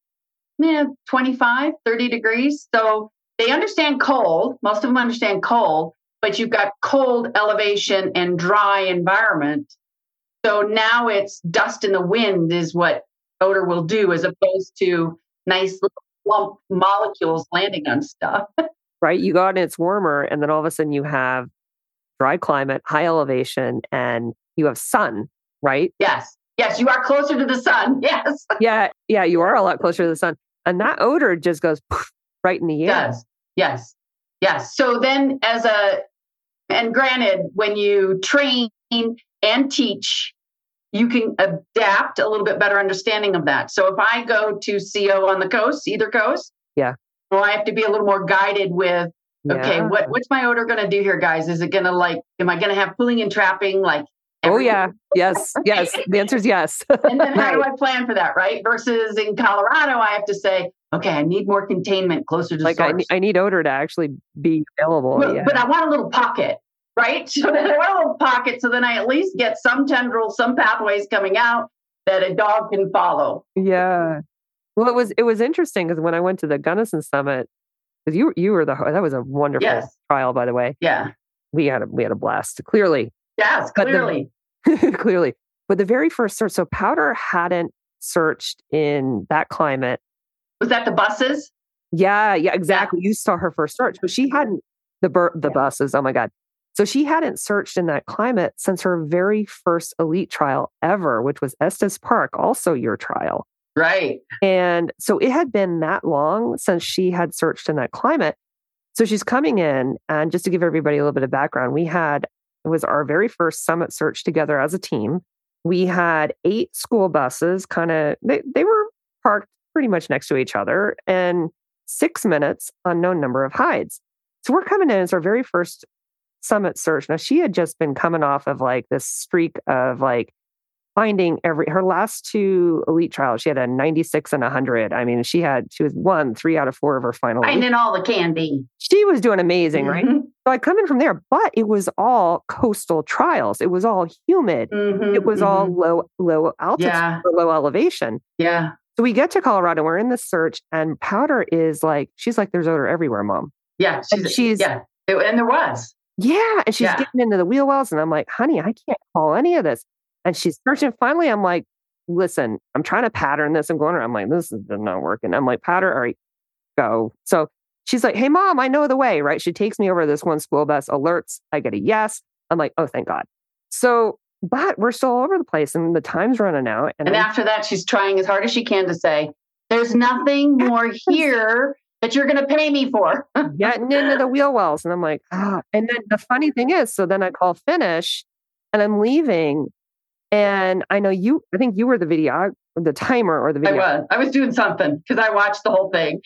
eh, 25, 30 degrees. So they understand cold. Most of them understand cold, but you've got cold elevation and dry environment. So now it's dust in the wind is what odor will do as opposed to nice little lump molecules landing on stuff. right. You go out and it's warmer, and then all of a sudden you have dry climate, high elevation, and you have sun, right? Yes. Yes, you are closer to the sun. Yes. yeah, yeah, you are a lot closer to the sun. And that odor just goes right in the air. Does. Yes. Yes. So then as a and granted, when you train and teach, you can adapt a little bit better understanding of that. So if I go to CO on the coast, either coast, yeah, well, I have to be a little more guided with okay, yeah. what what's my odor going to do here, guys? Is it going to like, am I going to have pooling and trapping like? Oh yeah, yes, yes. The answer is yes. and then how right. do I plan for that, right? Versus in Colorado, I have to say, okay, I need more containment closer to like source. I, I need odor to actually be available. But, yeah. but I want a little pocket, right? So then I want a little pocket, so then I at least get some tendrils, some pathways coming out that a dog can follow. Yeah. Well, it was it was interesting because when I went to the Gunnison Summit, because you you were the that was a wonderful yes. trial, by the way. Yeah, we had a we had a blast. Clearly, yes, clearly, the, clearly. But the very first search, so Powder hadn't searched in that climate. Was that the buses? Yeah, yeah, exactly. Yeah. You saw her first search, but she hadn't the bur- the yeah. buses. Oh my god! So she hadn't searched in that climate since her very first elite trial ever, which was Estes Park, also your trial. Right. And so it had been that long since she had searched in that climate. So she's coming in, and just to give everybody a little bit of background, we had it was our very first summit search together as a team. We had eight school buses, kind of they, they were parked pretty much next to each other, and six minutes, unknown number of hides. So we're coming in, as our very first summit search. Now she had just been coming off of like this streak of like finding every her last two elite trials she had a 96 and 100 i mean she had she was one three out of four of her final finding all the candy she was doing amazing right so i come in from there but it was all coastal trials it was all humid mm-hmm, it was mm-hmm. all low low altitude yeah. low elevation yeah so we get to colorado we're in the search and powder is like she's like there's odor everywhere mom yeah she's, and she's yeah and there was yeah and she's yeah. getting into the wheel wells and i'm like honey i can't call any of this and she's searching. Finally, I'm like, listen, I'm trying to pattern this. I'm going, around. I'm like, this is not working. I'm like, powder, all right, go. So she's like, hey, mom, I know the way, right? She takes me over to this one school bus, alerts. I get a yes. I'm like, oh, thank God. So, but we're still all over the place and the time's running out. And, and after that, she's trying as hard as she can to say, there's nothing more here that you're going to pay me for. Getting into the wheel wells. And I'm like, ah. And then the funny thing is, so then I call finish and I'm leaving and I know you, I think you were the video, the timer or the video. I was. I was doing something because I watched the whole thing.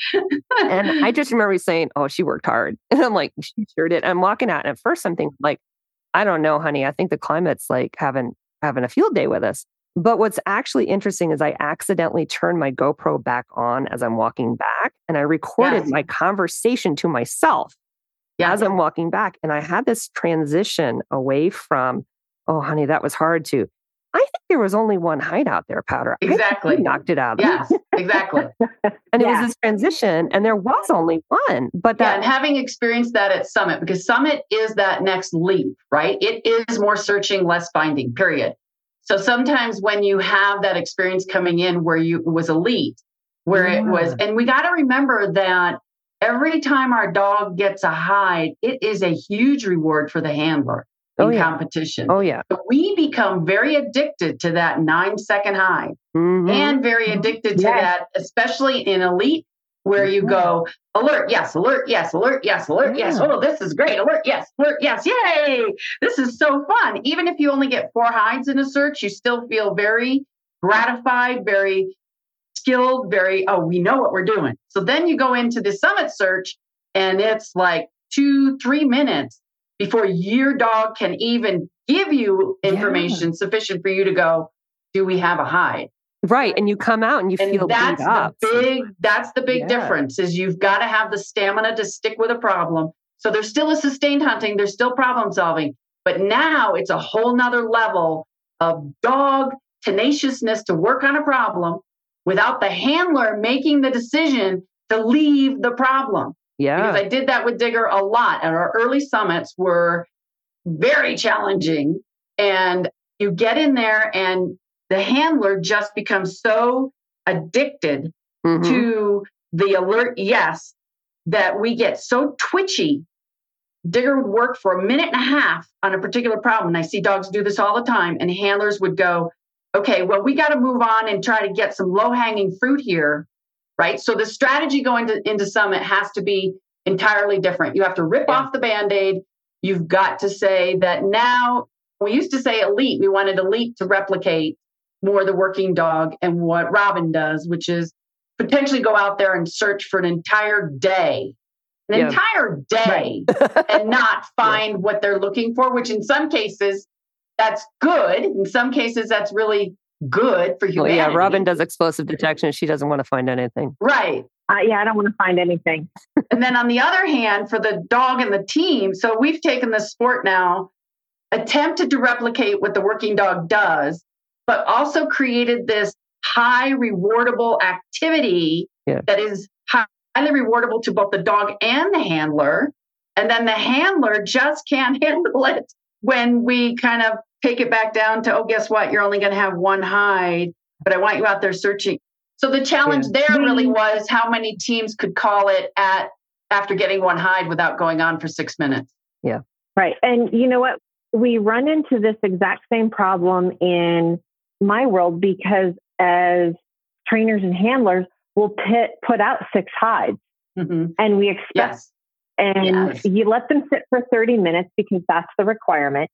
and I just remember saying, Oh, she worked hard. And I'm like, She sure did. I'm walking out. And at first I'm thinking, like, I don't know, honey. I think the climate's like having having a field day with us. But what's actually interesting is I accidentally turned my GoPro back on as I'm walking back and I recorded yes. my conversation to myself yes. as I'm walking back. And I had this transition away from, oh, honey, that was hard to I think there was only one hideout there, Powder. Exactly. knocked it out. Yes, exactly. and yeah. it was this transition, and there was only one. But that, yeah, and having experienced that at Summit, because Summit is that next leap, right? It is more searching, less finding, period. So sometimes when you have that experience coming in where you was elite, where yeah. it was, and we got to remember that every time our dog gets a hide, it is a huge reward for the handler oh, in yeah. competition. Oh, yeah. But we become very addicted to that nine second high mm-hmm. and very addicted to yes. that, especially in elite, where you go, alert, yes, alert, yes, alert, yes, alert, yeah. yes. Oh, this is great. Alert, yes, alert, yes. Yay. This is so fun. Even if you only get four hides in a search, you still feel very gratified, very skilled, very, oh, we know what we're doing. So then you go into the summit search and it's like two, three minutes before your dog can even give you information yeah. sufficient for you to go, do we have a hide? Right. And you come out and you and feel that's the up. big that's the big yeah. difference is you've got to have the stamina to stick with a problem. So there's still a sustained hunting, there's still problem solving, but now it's a whole nother level of dog tenaciousness to work on a problem without the handler making the decision to leave the problem. Yeah. Because I did that with Digger a lot. And our early summits were very challenging. And you get in there, and the handler just becomes so addicted mm-hmm. to the alert yes that we get so twitchy Digger would work for a minute and a half on a particular problem. And I see dogs do this all the time. And handlers would go, okay, well, we got to move on and try to get some low hanging fruit here. Right. So the strategy going to, into Summit has to be entirely different. You have to rip yeah. off the band aid. You've got to say that now, we used to say elite. We wanted elite to replicate more the working dog and what Robin does, which is potentially go out there and search for an entire day an yeah. entire day right. and not find yeah. what they're looking for, which in some cases that's good. In some cases that's really good for humanity. Well, yeah, Robin does explosive detection. She doesn't want to find anything. Right. Uh, yeah, I don't want to find anything. and then on the other hand, for the dog and the team, so we've taken the sport now, attempted to replicate what the working dog does, but also created this high rewardable activity yeah. that is highly rewardable to both the dog and the handler. And then the handler just can't handle it when we kind of take it back down to, oh, guess what? You're only going to have one hide, but I want you out there searching. So the challenge yeah. there really was how many teams could call it at after getting one hide without going on for six minutes. Yeah. Right. And you know what? We run into this exact same problem in my world because as trainers and handlers, we'll pit, put out six hides. Mm-hmm. And we expect, yes. and yes. you let them sit for 30 minutes because that's the requirement.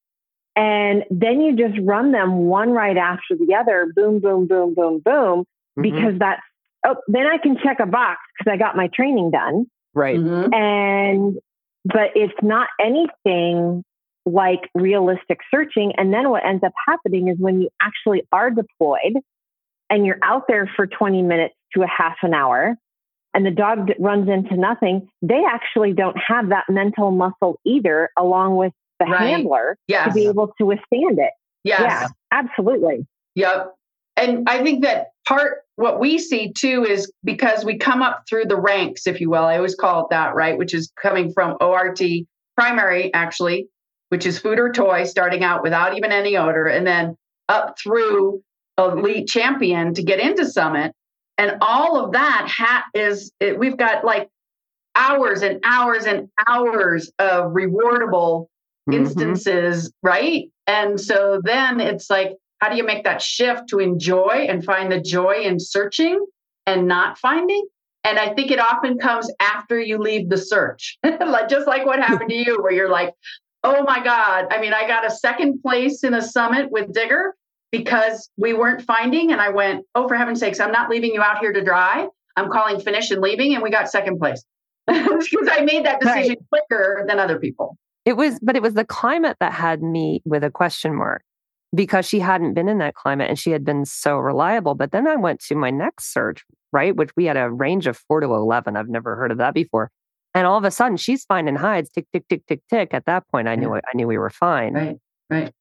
And then you just run them one right after the other, boom, boom, boom, boom, boom, mm-hmm. because that's, oh, then I can check a box because I got my training done. Right. Mm-hmm. And, but it's not anything like realistic searching. And then what ends up happening is when you actually are deployed and you're out there for 20 minutes to a half an hour and the dog runs into nothing, they actually don't have that mental muscle either, along with the right. handler yes. to be able to withstand it. Yes. Yeah, absolutely. Yep. And I think that part, what we see too, is because we come up through the ranks, if you will. I always call it that, right? Which is coming from ORT primary, actually, which is food or toy, starting out without even any odor, and then up through elite champion to get into summit and all of that ha- is it, we've got like hours and hours and hours of rewardable mm-hmm. instances right and so then it's like how do you make that shift to enjoy and find the joy in searching and not finding and i think it often comes after you leave the search like just like what happened to you where you're like oh my god i mean i got a second place in a summit with digger because we weren't finding. And I went, oh, for heaven's sakes, I'm not leaving you out here to dry. I'm calling finish and leaving. And we got second place because I made that decision right. quicker than other people. It was, but it was the climate that had me with a question mark because she hadn't been in that climate and she had been so reliable. But then I went to my next search, right, which we had a range of four to 11. I've never heard of that before. And all of a sudden she's finding hides, tick, tick, tick, tick, tick. At that point, I knew, I knew we were fine. Right, right.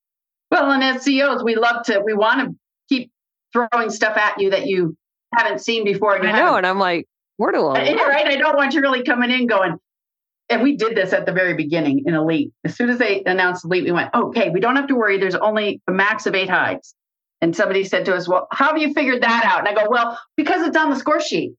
Well, and as COs, we love to, we want to keep throwing stuff at you that you haven't seen before. I know. And I'm like, where do I? Right. I don't want you really coming in going, and we did this at the very beginning in Elite. As soon as they announced Elite, we went, okay, we don't have to worry. There's only a max of eight hides. And somebody said to us, well, how have you figured that out? And I go, well, because it's on the score sheet.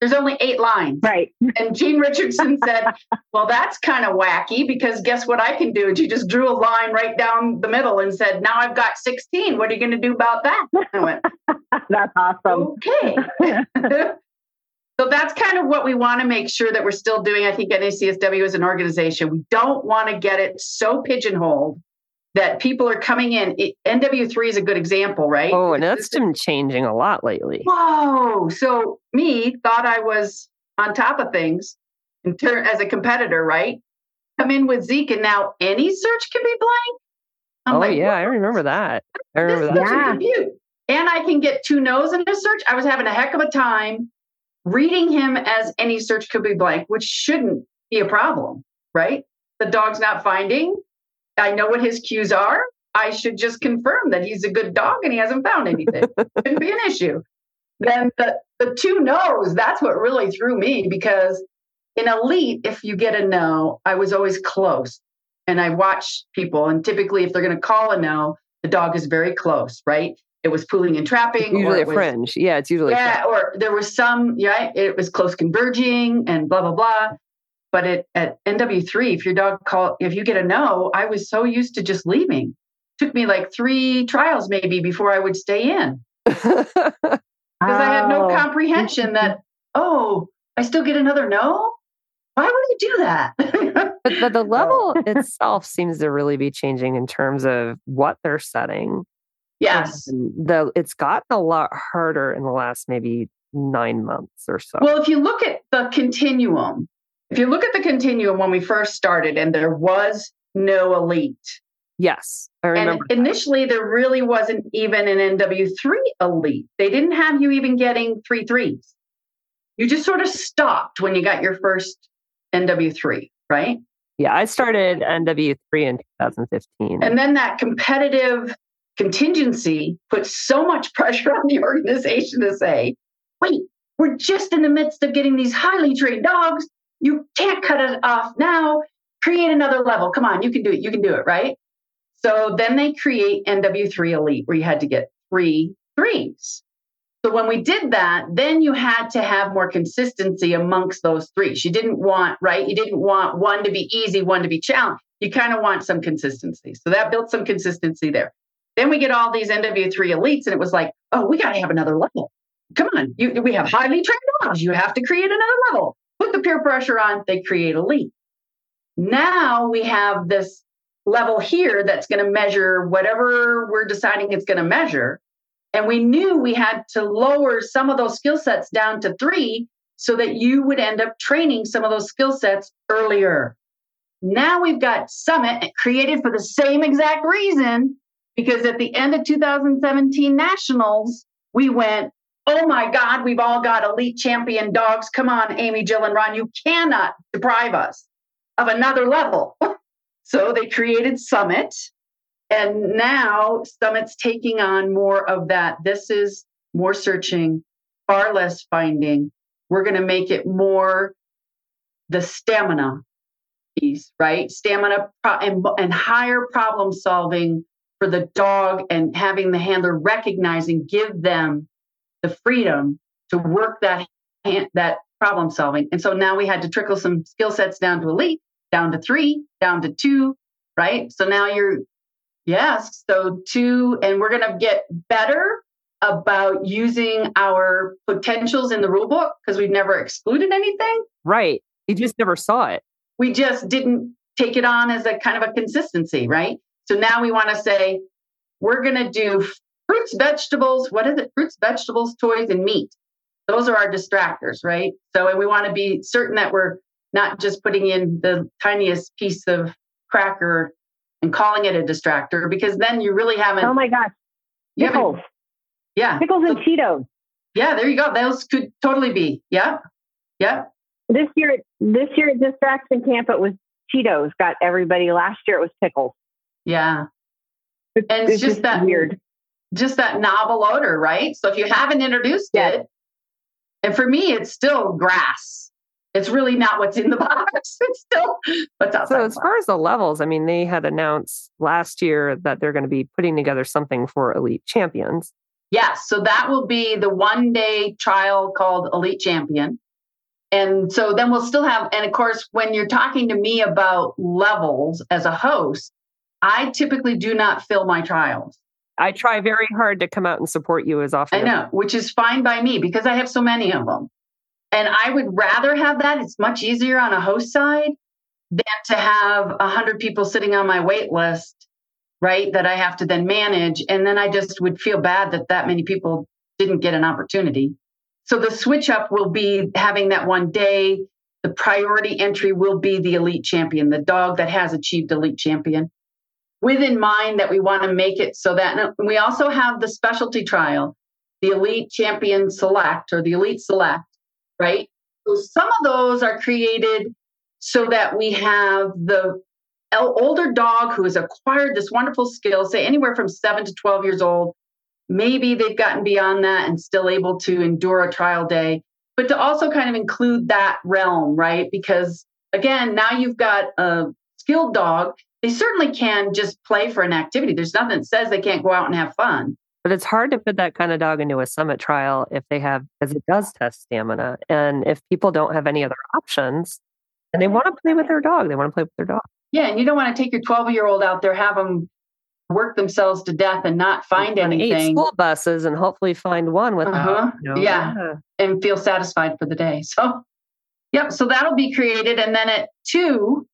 There's only eight lines. Right. And Jean Richardson said, Well, that's kind of wacky because guess what I can do? And she just drew a line right down the middle and said, Now I've got 16. What are you going to do about that? I went, That's awesome. Okay. so that's kind of what we want to make sure that we're still doing. I think NACSW as an organization, we don't want to get it so pigeonholed that people are coming in. It, NW3 is a good example, right? Oh, and that's been changing a lot lately. Whoa. So me thought I was on top of things in turn as a competitor, right? Come in with Zeke and now any search can be blank. I'm oh like, yeah, I remember that. I remember that. Yeah. And I can get two no's in a search. I was having a heck of a time reading him as any search could be blank, which shouldn't be a problem, right? The dog's not finding, I know what his cues are. I should just confirm that he's a good dog and he hasn't found anything. Shouldn't be an issue. Then the, the two no's, that's what really threw me because in elite, if you get a no, I was always close. And I watch people, and typically, if they're going to call a no, the dog is very close, right? It was pooling and trapping. It's usually a was, fringe. Yeah, it's usually yeah, or there was some. Yeah, it was close converging and blah blah blah. But it, at NW3, if your dog call, if you get a no, I was so used to just leaving. took me like three trials maybe before I would stay in because I had no Oh. comprehension that oh, I still get another no. Why would I do that? but, but the level itself seems to really be changing in terms of what they're setting. Yes. And the it's gotten a lot harder in the last maybe nine months or so. Well, if you look at the continuum, if you look at the continuum when we first started and there was no elite, yes, I and remember. that. initially there really wasn't even an NW3 elite. They didn't have you even getting three threes. You just sort of stopped when you got your first NW3, right? yeah, I started NW3 in 2015. And then that competitive contingency puts so much pressure on the organization to say, wait, we're just in the midst of getting these highly trained dogs. You can't cut it off now. Create another level. Come on, you can do it. You can do it, right? So then they create NW3 Elite where you had to get three threes. So when we did that, then you had to have more consistency amongst those threes. You didn't want, right? You didn't want one to be easy, one to be challenged. You kind of want some consistency. So that built some consistency there. Then we get all these NW3 elites, and it was like, oh, we got to have another level. Come on, you, we have highly trained dogs. You have to create another level. Put the peer pressure on, they create elite. Now we have this level here that's going to measure whatever we're deciding it's going to measure. And we knew we had to lower some of those skill sets down to three so that you would end up training some of those skill sets earlier. Now we've got Summit created for the same exact reason because at the end of 2017 Nationals, we went, oh my God, we've all got elite champion dogs. Come on, Amy, Jill, and Ron, you cannot deprive us of another level. so they created Summit. And now Summit's taking on more of that. This is more searching, far less finding. We're going to make it more the stamina piece, right? Stamina pro- and, and higher problem solving for the dog and having the handler recognizing, give them the freedom to work that hand, that problem solving. And so now we had to trickle some skill sets down to elite, down to three, down to two, right? So now you're Yes. So two, and we're going to get better about using our potentials in the rule book because we've never excluded anything. right. You just never saw it. We just didn't take it on as a kind of a consistency, right? So now we want to say we're going to do fruits, vegetables. What is it? Fruits, vegetables, toys, and meat. Those are our distractors, right? So, and we want to be certain that we're not just putting in the tiniest piece of cracker and calling it a distractor because then you really haven't. Oh my gosh. Pickles. yeah. Pickles and Cheetos. Yeah, there you go. Those could totally be. Yeah. Yeah. This year, this year at Distraction Camp, it was Cheetos. Got everybody. Last year, it was pickles. Yeah. It's, And it's just that- weird. Just that novel odor, right? So if you haven't introduced Yeah. it, and for me, it's still grass. It's really not what's in the box. It's still what's outside. So as far as the levels, I mean, they had announced last year that they're going to be putting together something for elite champions. Yes. So that will be the one day trial called Elite Champion. And so then we'll still have, and of course, when you're talking to me about levels as a host, I typically do not fill my trials. I try very hard to come out and support you as often. I know, which is fine by me because I have so many of them. And I would rather have that. It's much easier on a host side than to have a hundred people sitting on my wait list, right? That I have to then manage. And then I just would feel bad that that many people didn't get an opportunity. So the switch up will be having that one day. The priority entry will be the elite champion, the dog that has achieved elite champion with in mind that we want to make it so that we also have the specialty trial, the elite champion select or the elite select, right? So some of those are created so that we have the older dog who has acquired this wonderful skill, say anywhere from seven to 12 years old. Maybe they've gotten beyond that and still able to endure a trial day, but to also kind of include that realm, right? Because again, now you've got a skilled dog they certainly can just play for an activity. There's nothing that says they can't go out and have fun. But it's hard to put that kind of dog into a summit trial if they have, because it does test stamina. And if people don't have any other options, And they want to play with their dog. They want to play with their dog. Yeah, and you don't want to take your 12 year old out there, have them work themselves to death and not find Eight anything school buses and hopefully find one with Uh-huh. you know, Yeah. and feel satisfied for the day. So, yep. So that'll be created. And then at two,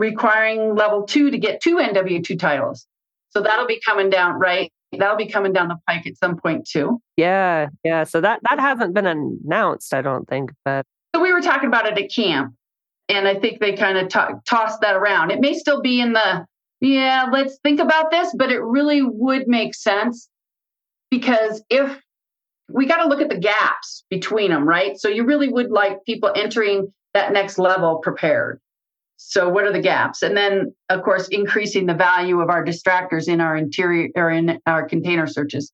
requiring level two to get two NW2 titles. So that'll be coming down, right? That'll be coming down the pike at some point too. Yeah, yeah. So that that hasn't been announced, I don't think. But So we were talking about it at camp, and I think they kind of to- tossed that around. It may still be in the, yeah, let's think about this, but it really would make sense because if we got to look at the gaps between them, right? So you really would like people entering that next level prepared. So what are the gaps? And then, of course, increasing the value of our distractors in our interior or in our container searches.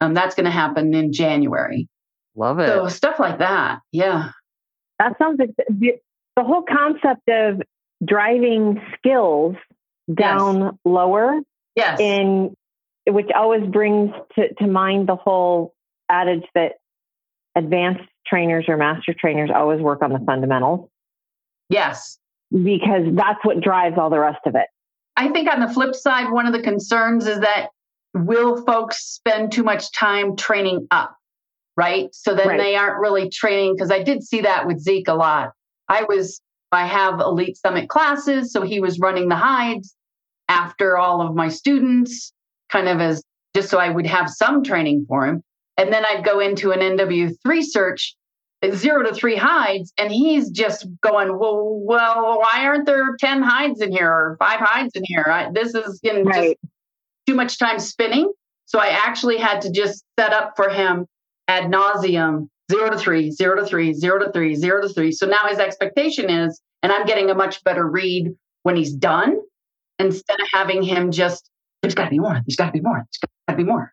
Um, that's going to happen in January. love it. So stuff like that. Yeah. That sounds like the, the whole concept of driving skills down lower Yes. in which always brings to, to mind the whole adage that advanced trainers or master trainers always work on the fundamentals yes. Because that's what drives all the rest of it. I think on the flip side, one of the concerns is that will folks spend too much time training up, right? So then Right. they aren't really training. Because I did see that with Zeke a lot. I was, I have Elite Summit classes. So he was running the hides after all of my students, kind of as just so I would have some training for him. And then I'd go into an NW3 search zero to three hides, and he's just going, well, well, why aren't there ten hides in here or five hides in here? I, this is getting just Right. too much time spinning. So I actually had to just set up for him ad nauseum zero to three, zero to three, zero to three, zero to three. So now his expectation is, and I'm getting a much better read when he's done instead of having him just, there's got to be more, there's got to be more, there's got to be more.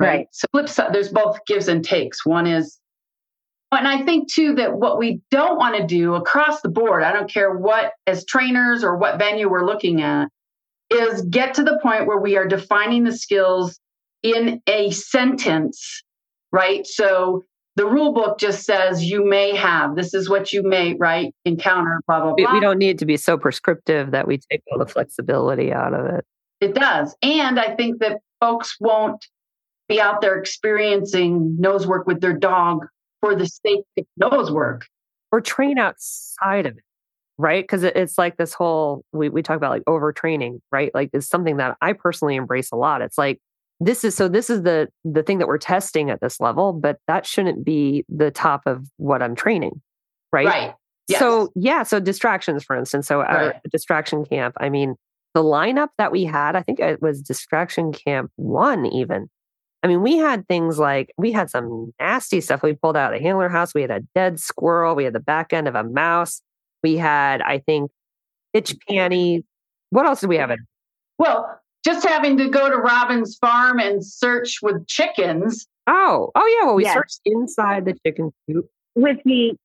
Right. So flip side, there's both gives and takes. One is, and I think too that what we don't want to do across the board, I don't care what as trainers or what venue we're looking at, is get to the point where we are defining the skills in a sentence, right? So the rule book just says you may have, this is what you may, right? Encounter, blah, blah, blah. we don't need to be so prescriptive that we take all the flexibility out of it. It does. And I think that folks won't be out there experiencing nose work with their dog for the sake of nose work. Or train outside of it, right? Because it's like this whole we we talk about like overtraining, right? Like it's something that I personally embrace a lot. It's like this is so this is the the thing that we're testing at this level, but that shouldn't be the top of what I'm training, right? Right. Yes. So yeah, so distractions, for instance. So our distraction camp. I mean, the lineup that we had, I think it was distraction camp one even. I mean, we had things like we had some nasty stuff we pulled out of the handler house. We had a dead squirrel. We had the back end of a mouse. We had, I think, itch mm-hmm. panties. What else did we have? In? Well, just having to go to Robin's farm and search with chickens. Oh, oh yeah. Well, we Yes. searched inside the chicken coop. With the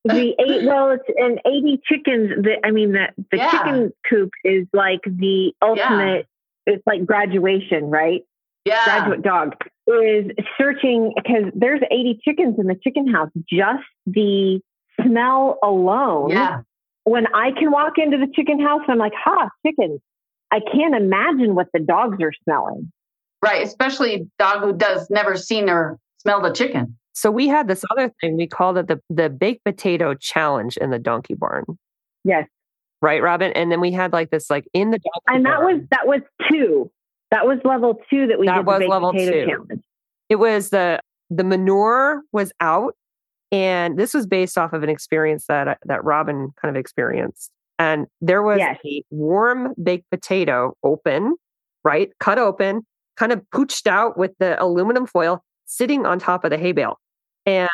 the eight well it's an 80 chickens the i mean the the Yeah. chicken coop is like the ultimate it's like graduation right Yeah. graduate dog is searching because there's 80 chickens in the chicken house. Just the smell alone. Yeah. When I can walk into the chicken house, I'm like, ha, chickens. I can't imagine what the dogs are smelling. Right. Especially a dog who does never seen or smell the chicken. So we had this other thing. We called it the the baked potato challenge in the donkey barn. Yes. Right, Robin? And then we had like this like in the donkey And that was that was two. That was level two that we That did was baked level potato two. challenge. it was the the manure was out and this was based off of an experience that that Robin kind of experienced. And there was Yes. a warm baked potato open, right? Cut open, kind of pooched out with the aluminum foil sitting on top of the hay bale. And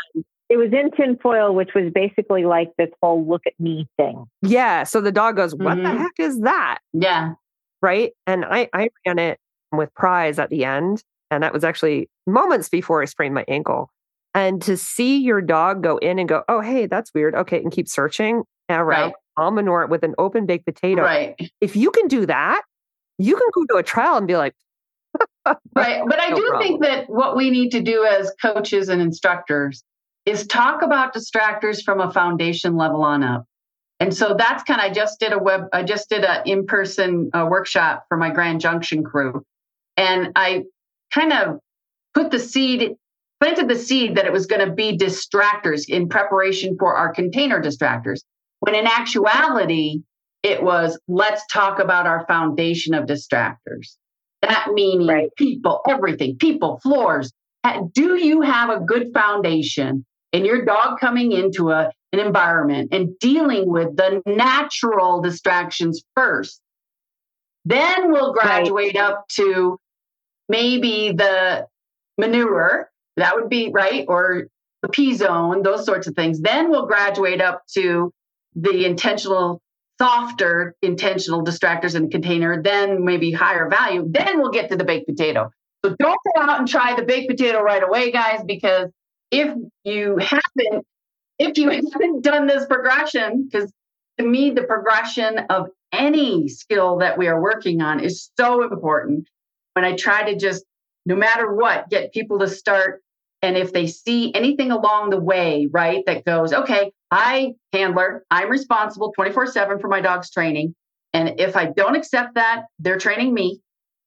It was in tinfoil, which was basically like this whole look at me thing. yeah, so the dog goes, What the Mhm. heck is that? Yeah. right? And I, I ran it with prize at the end. And that was actually moments before I sprained my ankle. And to see your dog go in and go, oh, hey, that's weird. Okay. And keep searching around Right. almanor with an open baked potato. Right. If you can do that, you can go to a trial and be like, Right. But I No do problem. think that what we need to do as coaches and instructors is talk about distractors from a foundation level on up. And so that's kind of I just did a web I just did an in-person uh, workshop for my Grand Junction crew. And I kind of put the seed planted the seed that it was going to be distractors in preparation for our container distractors. When in actuality, it was let's talk about our foundation of distractors. That meaning right. people, everything, people, floors. Do you have a good foundation in your dog coming into a, an environment and dealing with the natural distractions first? Then we'll graduate right. up to maybe the manure. That would be right, or the P zone, those sorts of things. Then we'll graduate up to the intentional softer intentional distractors in a container, then maybe higher value. Then we'll get to the baked potato. So don't go out and try the baked potato right away, guys, because if you haven't, if you haven't done this progression, because to me, the progression of any skill that we are working on is so important. When I try to just, no matter what, get people to start and if they see anything along the way, right, that goes, okay, I, handler, I'm responsible 24 7 for my dog's training. And if I don't accept that, they're training me.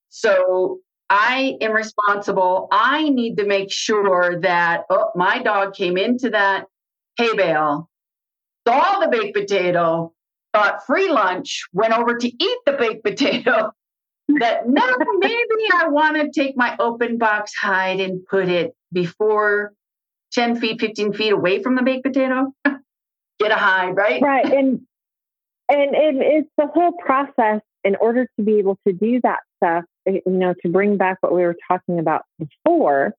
So I am responsible. I need to make sure that oh, my dog came into that hay bale, saw the baked potato, got free lunch, went over to eat the baked potato. That no, maybe I want to take my open box hide and put it before 10 feet, 15 feet away from the baked potato, get a hide, right? Right. And and it, it's the whole process in order to be able to do that stuff, eh, you know, to bring back what we were talking about before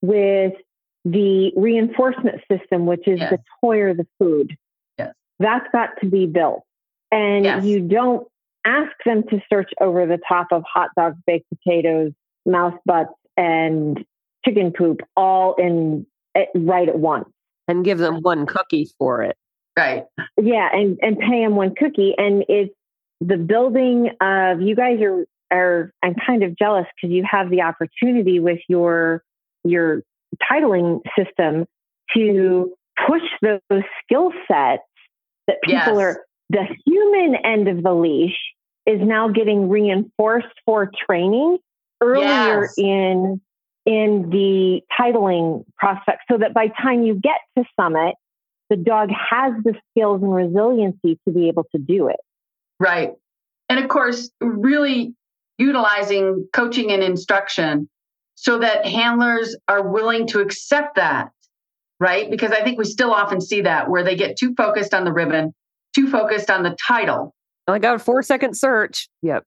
with the reinforcement system, which is yes. the toy or the food. Yes. That's got to be built. And yes. you don't ask them to search over the top of hot dogs, baked potatoes, mouse butts, and chicken poop all in eh, right at once. And give them one cookie for it. Right. Yeah and and pay them one cookie. And it's the building of you guys are are i'm kind of jealous because you have the opportunity with your your titling system to push those skill sets that people yes. are the human end of the leash is now getting reinforced for training earlier yes. in in the titling prospect so that by time you get to summit, the dog has the skills and resiliency to be able to do it. Right. And of course, really utilizing coaching and instruction so that handlers are willing to accept that, right? Because I think we still often see that where they get too focused on the ribbon, too focused on the title. I got a four second search. Yep.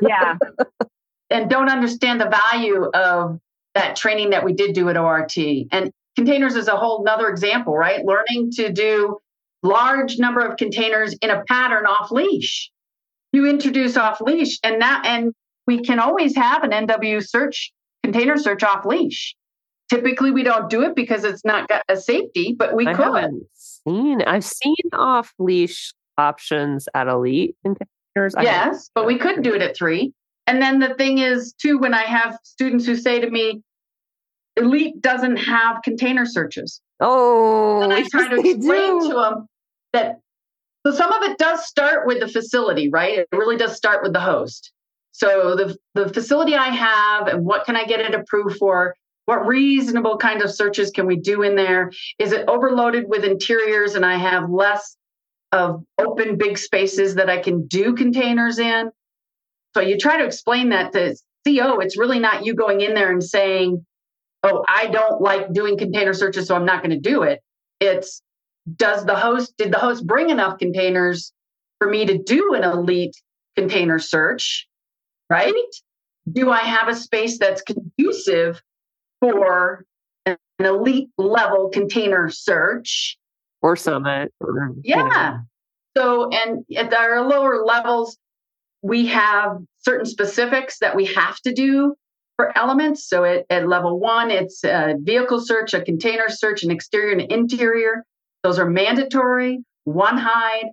Yeah. and don't understand the value of that training that we did do at ORT. And containers is a whole nother example, right? Learning to do large number of containers in a pattern off leash. You introduce off leash and that and we can always have an NW search container search off leash. Typically we don't do it because it's not got a safety, but we I could. Seen I've seen off leash options at elite containers. Yes, but we could do it at three. And then the thing is, too, when I have students who say to me, Elite doesn't have container searches. Oh, and I try to explain to them that so some of it does start with the facility, right? It really does start with the host. So the the facility I have and what can I get it approved for? What reasonable kind of searches can we do in there? Is it overloaded with interiors and I have less of open big spaces that I can do containers in? So you try to explain that to CO. It's really not you going in there and saying, oh, I don't like doing container searches, so I'm not going to do it. It's does the host, did the host bring enough containers for me to do an elite container search? Right? Do I have a space that's conducive for an elite level container search? Or summit. Or, yeah. You know. So, and at our lower levels, we have certain specifics that we have to do for elements. So at, at level one, it's a vehicle search, a container search, an exterior and interior. Those are mandatory, one hide.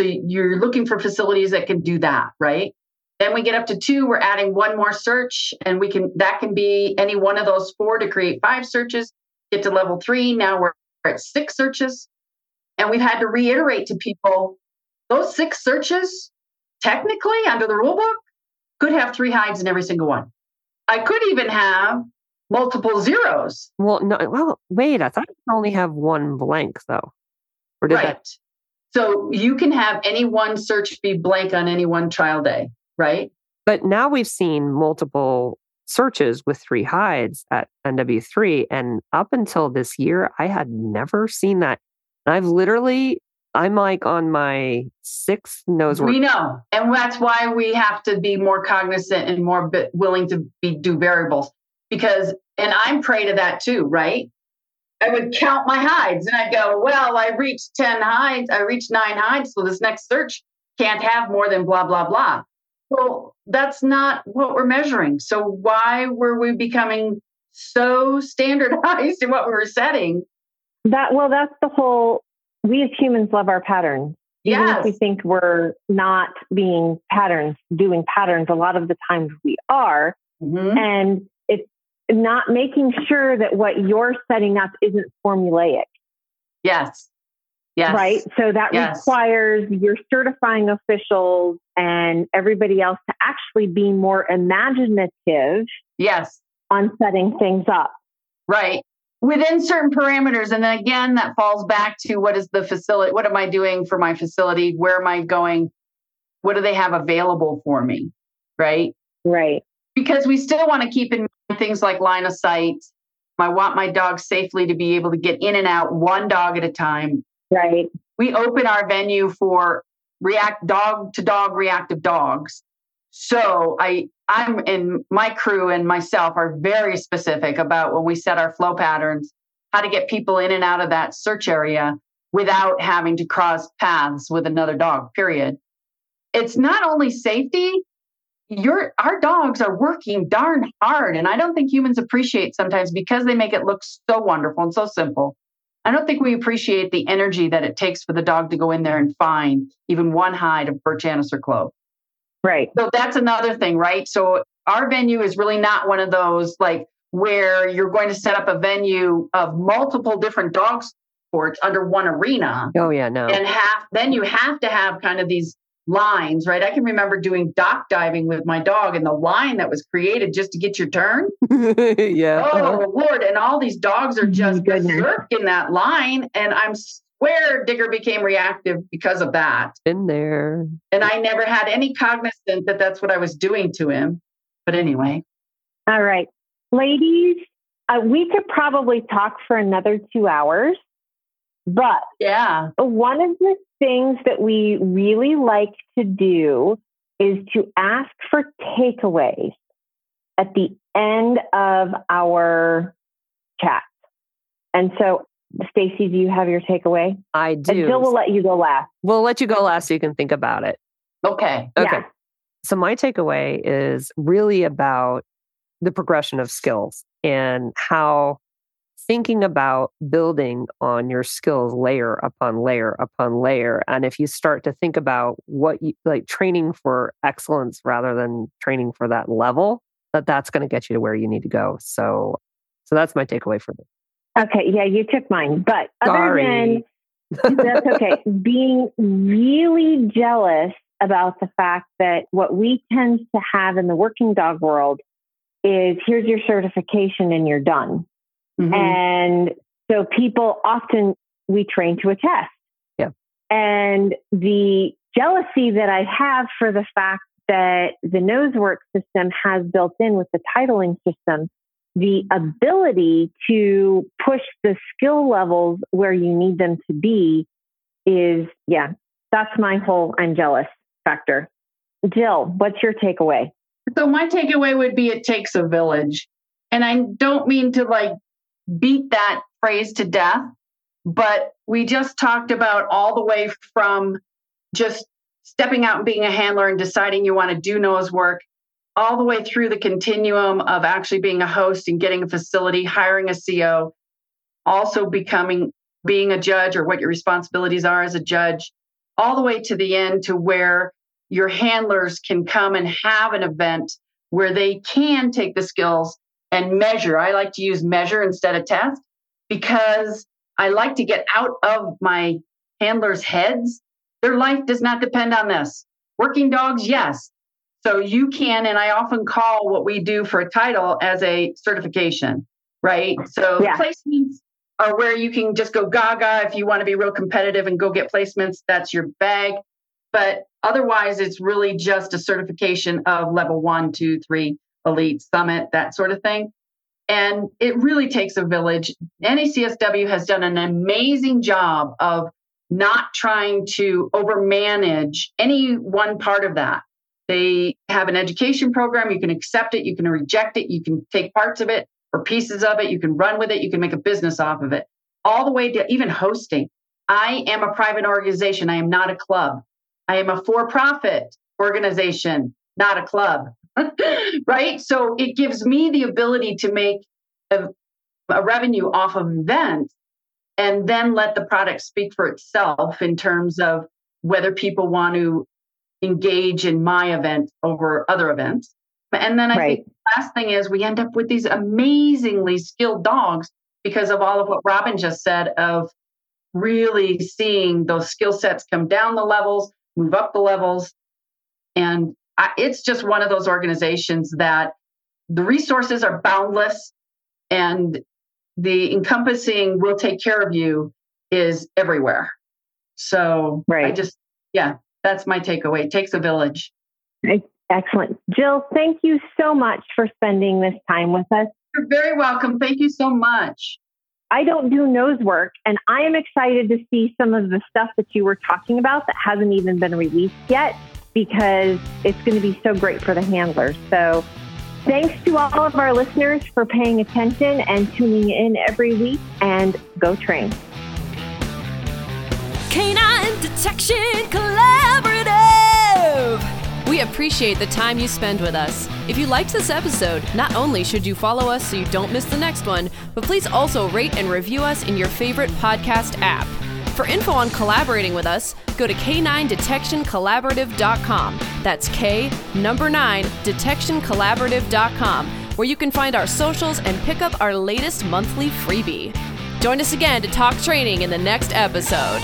So you're looking for facilities that can do that, right? Then we get up to two, we're adding one more search, and we can that can be any one of those four to create five searches. Get to level three, now we're at six searches. And we've had to reiterate to people those six searches, technically under the rule book, could have three hides in every single one. I could even have multiple zeros. Well, no, well, wait, I thought you could only have one blank though. Or did right. that? So you can have any one search be blank on any one trial day, right? But now we've seen multiple searches with three hides at NW3. And up until this year, I had never seen that. I've literally, I'm like on my sixth nose. We know. And that's why we have to be more cognizant and more willing to be do variables. Because, and I'm prey to that too, right? I would count my hides and I'd go, well, I reached 10 hides, I reached nine hides. So this next search can't have more than blah, blah, blah. Well, that's not what we're measuring. So why were we becoming so standardized in what we were setting? That well, that's the whole. We as humans love our patterns. Even Yes. if we think we're not being patterns, doing patterns, a lot of the times we are. Mhm. And it's not making sure that what you're setting up isn't formulaic, Yes. Yes. right? So that Yes. requires your certifying officials and everybody else to actually be more imaginative Yes. on setting things up. Right. Within certain parameters. And then again, that falls back to what is the facility? What am I doing for my facility? Where am I going? What do they have available for me? Right. Right. Because we still want to keep in mind things like line of sight. I want my dog safely to be able to get in and out one dog at a time. Right. We open our venue for react dog to dog reactive dogs. So I I'm in my crew and myself are very specific about when we set our flow patterns, how to get people in and out of that search area without having to cross paths with another dog, period. It's not only safety, your our dogs are working darn hard. And I don't think humans appreciate sometimes because they make it look so wonderful and so simple. I don't think we appreciate the energy that it takes for the dog to go in there and find even one hide of birch anise or clove. Right. So that's another thing, right? So our venue is really not one of those like where you're going to set up a venue of multiple different dog sports under one arena Oh, yeah, no. and have then you have to have kind of these lines, right? I can remember doing dock diving with my dog and the line that was created just to get your turn. yeah. Oh Lord! And all these dogs are just Goodness. berserk in that line, and I'm swear Digger became reactive because of that. Been there. And I never had any cognizant that that's what I was doing to him. But anyway, All right. Ladies, uh, we could probably talk for another two hours, but yeah, one of the things that we really like to do is to ask for takeaways at the end of our chat. And so, Stacy, do you have your takeaway? I And do. Jill will let you go last. we'll let you go last so you can think about it. okay, Okay. Yeah. So my takeaway is really about the progression of skills and how thinking about building on your skills layer upon layer upon layer. And if you start to think about what you like training for excellence rather than training for that level, that that's going to get you to where you need to go. So, so that's my takeaway for this. Okay. Yeah, you took mine. But other than That's okay. Being really jealous about the fact that what we tend to have in the working dog world is here's your certification and you're done. Mhm. And so people often, we train to a test. Yeah. And the jealousy that I have for the fact that the nosework system has built in with the titling system the ability to push the skill levels where you need them to be is, yeah, that's my whole I'm jealous factor. Jill, what's your takeaway? So my takeaway would be it takes a village. And I don't mean to like beat that phrase to death, but we just talked about all the way from just stepping out and being a handler and deciding you want to do nose work, all the way through the continuum of actually being a host and getting a facility, hiring a CO, also becoming being a judge or what your responsibilities are as a judge, all the way to the end to where your handlers can come and have an event where they can take the skills and measure. I like to use measure instead of test because I like to get out of my handlers' heads Their life does not depend on this. Working dogs, yes. So you can, and I often call what we do for a title as a certification, right? So Yeah. placements are where you can just go gaga if you want to be real competitive and go get placements. That's your bag. But otherwise, it's really just a certification of level one, two, three, elite, summit, that sort of thing. And it really takes a village. NACSW has done an amazing job of not trying to overmanage any one part of that. They have an education program. You can accept it, you can reject it, you can take parts of it or pieces of it, you can run with it, you can make a business off of it, all the way to even hosting. I am a private organization, I am not a club. I am a for profit organization, not a club. right? So it gives me the ability to make a, a revenue off of events and then let the product speak for itself in terms of whether people want to engage in my event over other events. And then I Right. think the last thing is we end up with these amazingly skilled dogs because of all of what Robin just said of really seeing those skill sets come down the levels, move up the levels. And I, it's just one of those organizations that the resources are boundless and the encompassing will take care of you is everywhere. So I Right. just, yeah, that's my takeaway. It takes a village. Excellent. Jill, thank you so much for spending this time with us. You're very welcome. Thank you so much. I don't do nose work, and I am excited to see some of the stuff that you were talking about that hasn't even been released yet because it's going to be so great for the handlers. So, thanks to all of our listeners for paying attention and tuning in every week, and go train. Canine Detection Collaborative! We appreciate the time you spend with us. If you liked this episode, not only should you follow us so you don't miss the next one, but please also rate and review us in your favorite podcast app. For info on collaborating with us, go to k9detectioncollaborative.com. That's K number 9 detectioncollaborative.com, where you can find our socials and pick up our latest monthly freebie. Join us again to talk training in the next episode.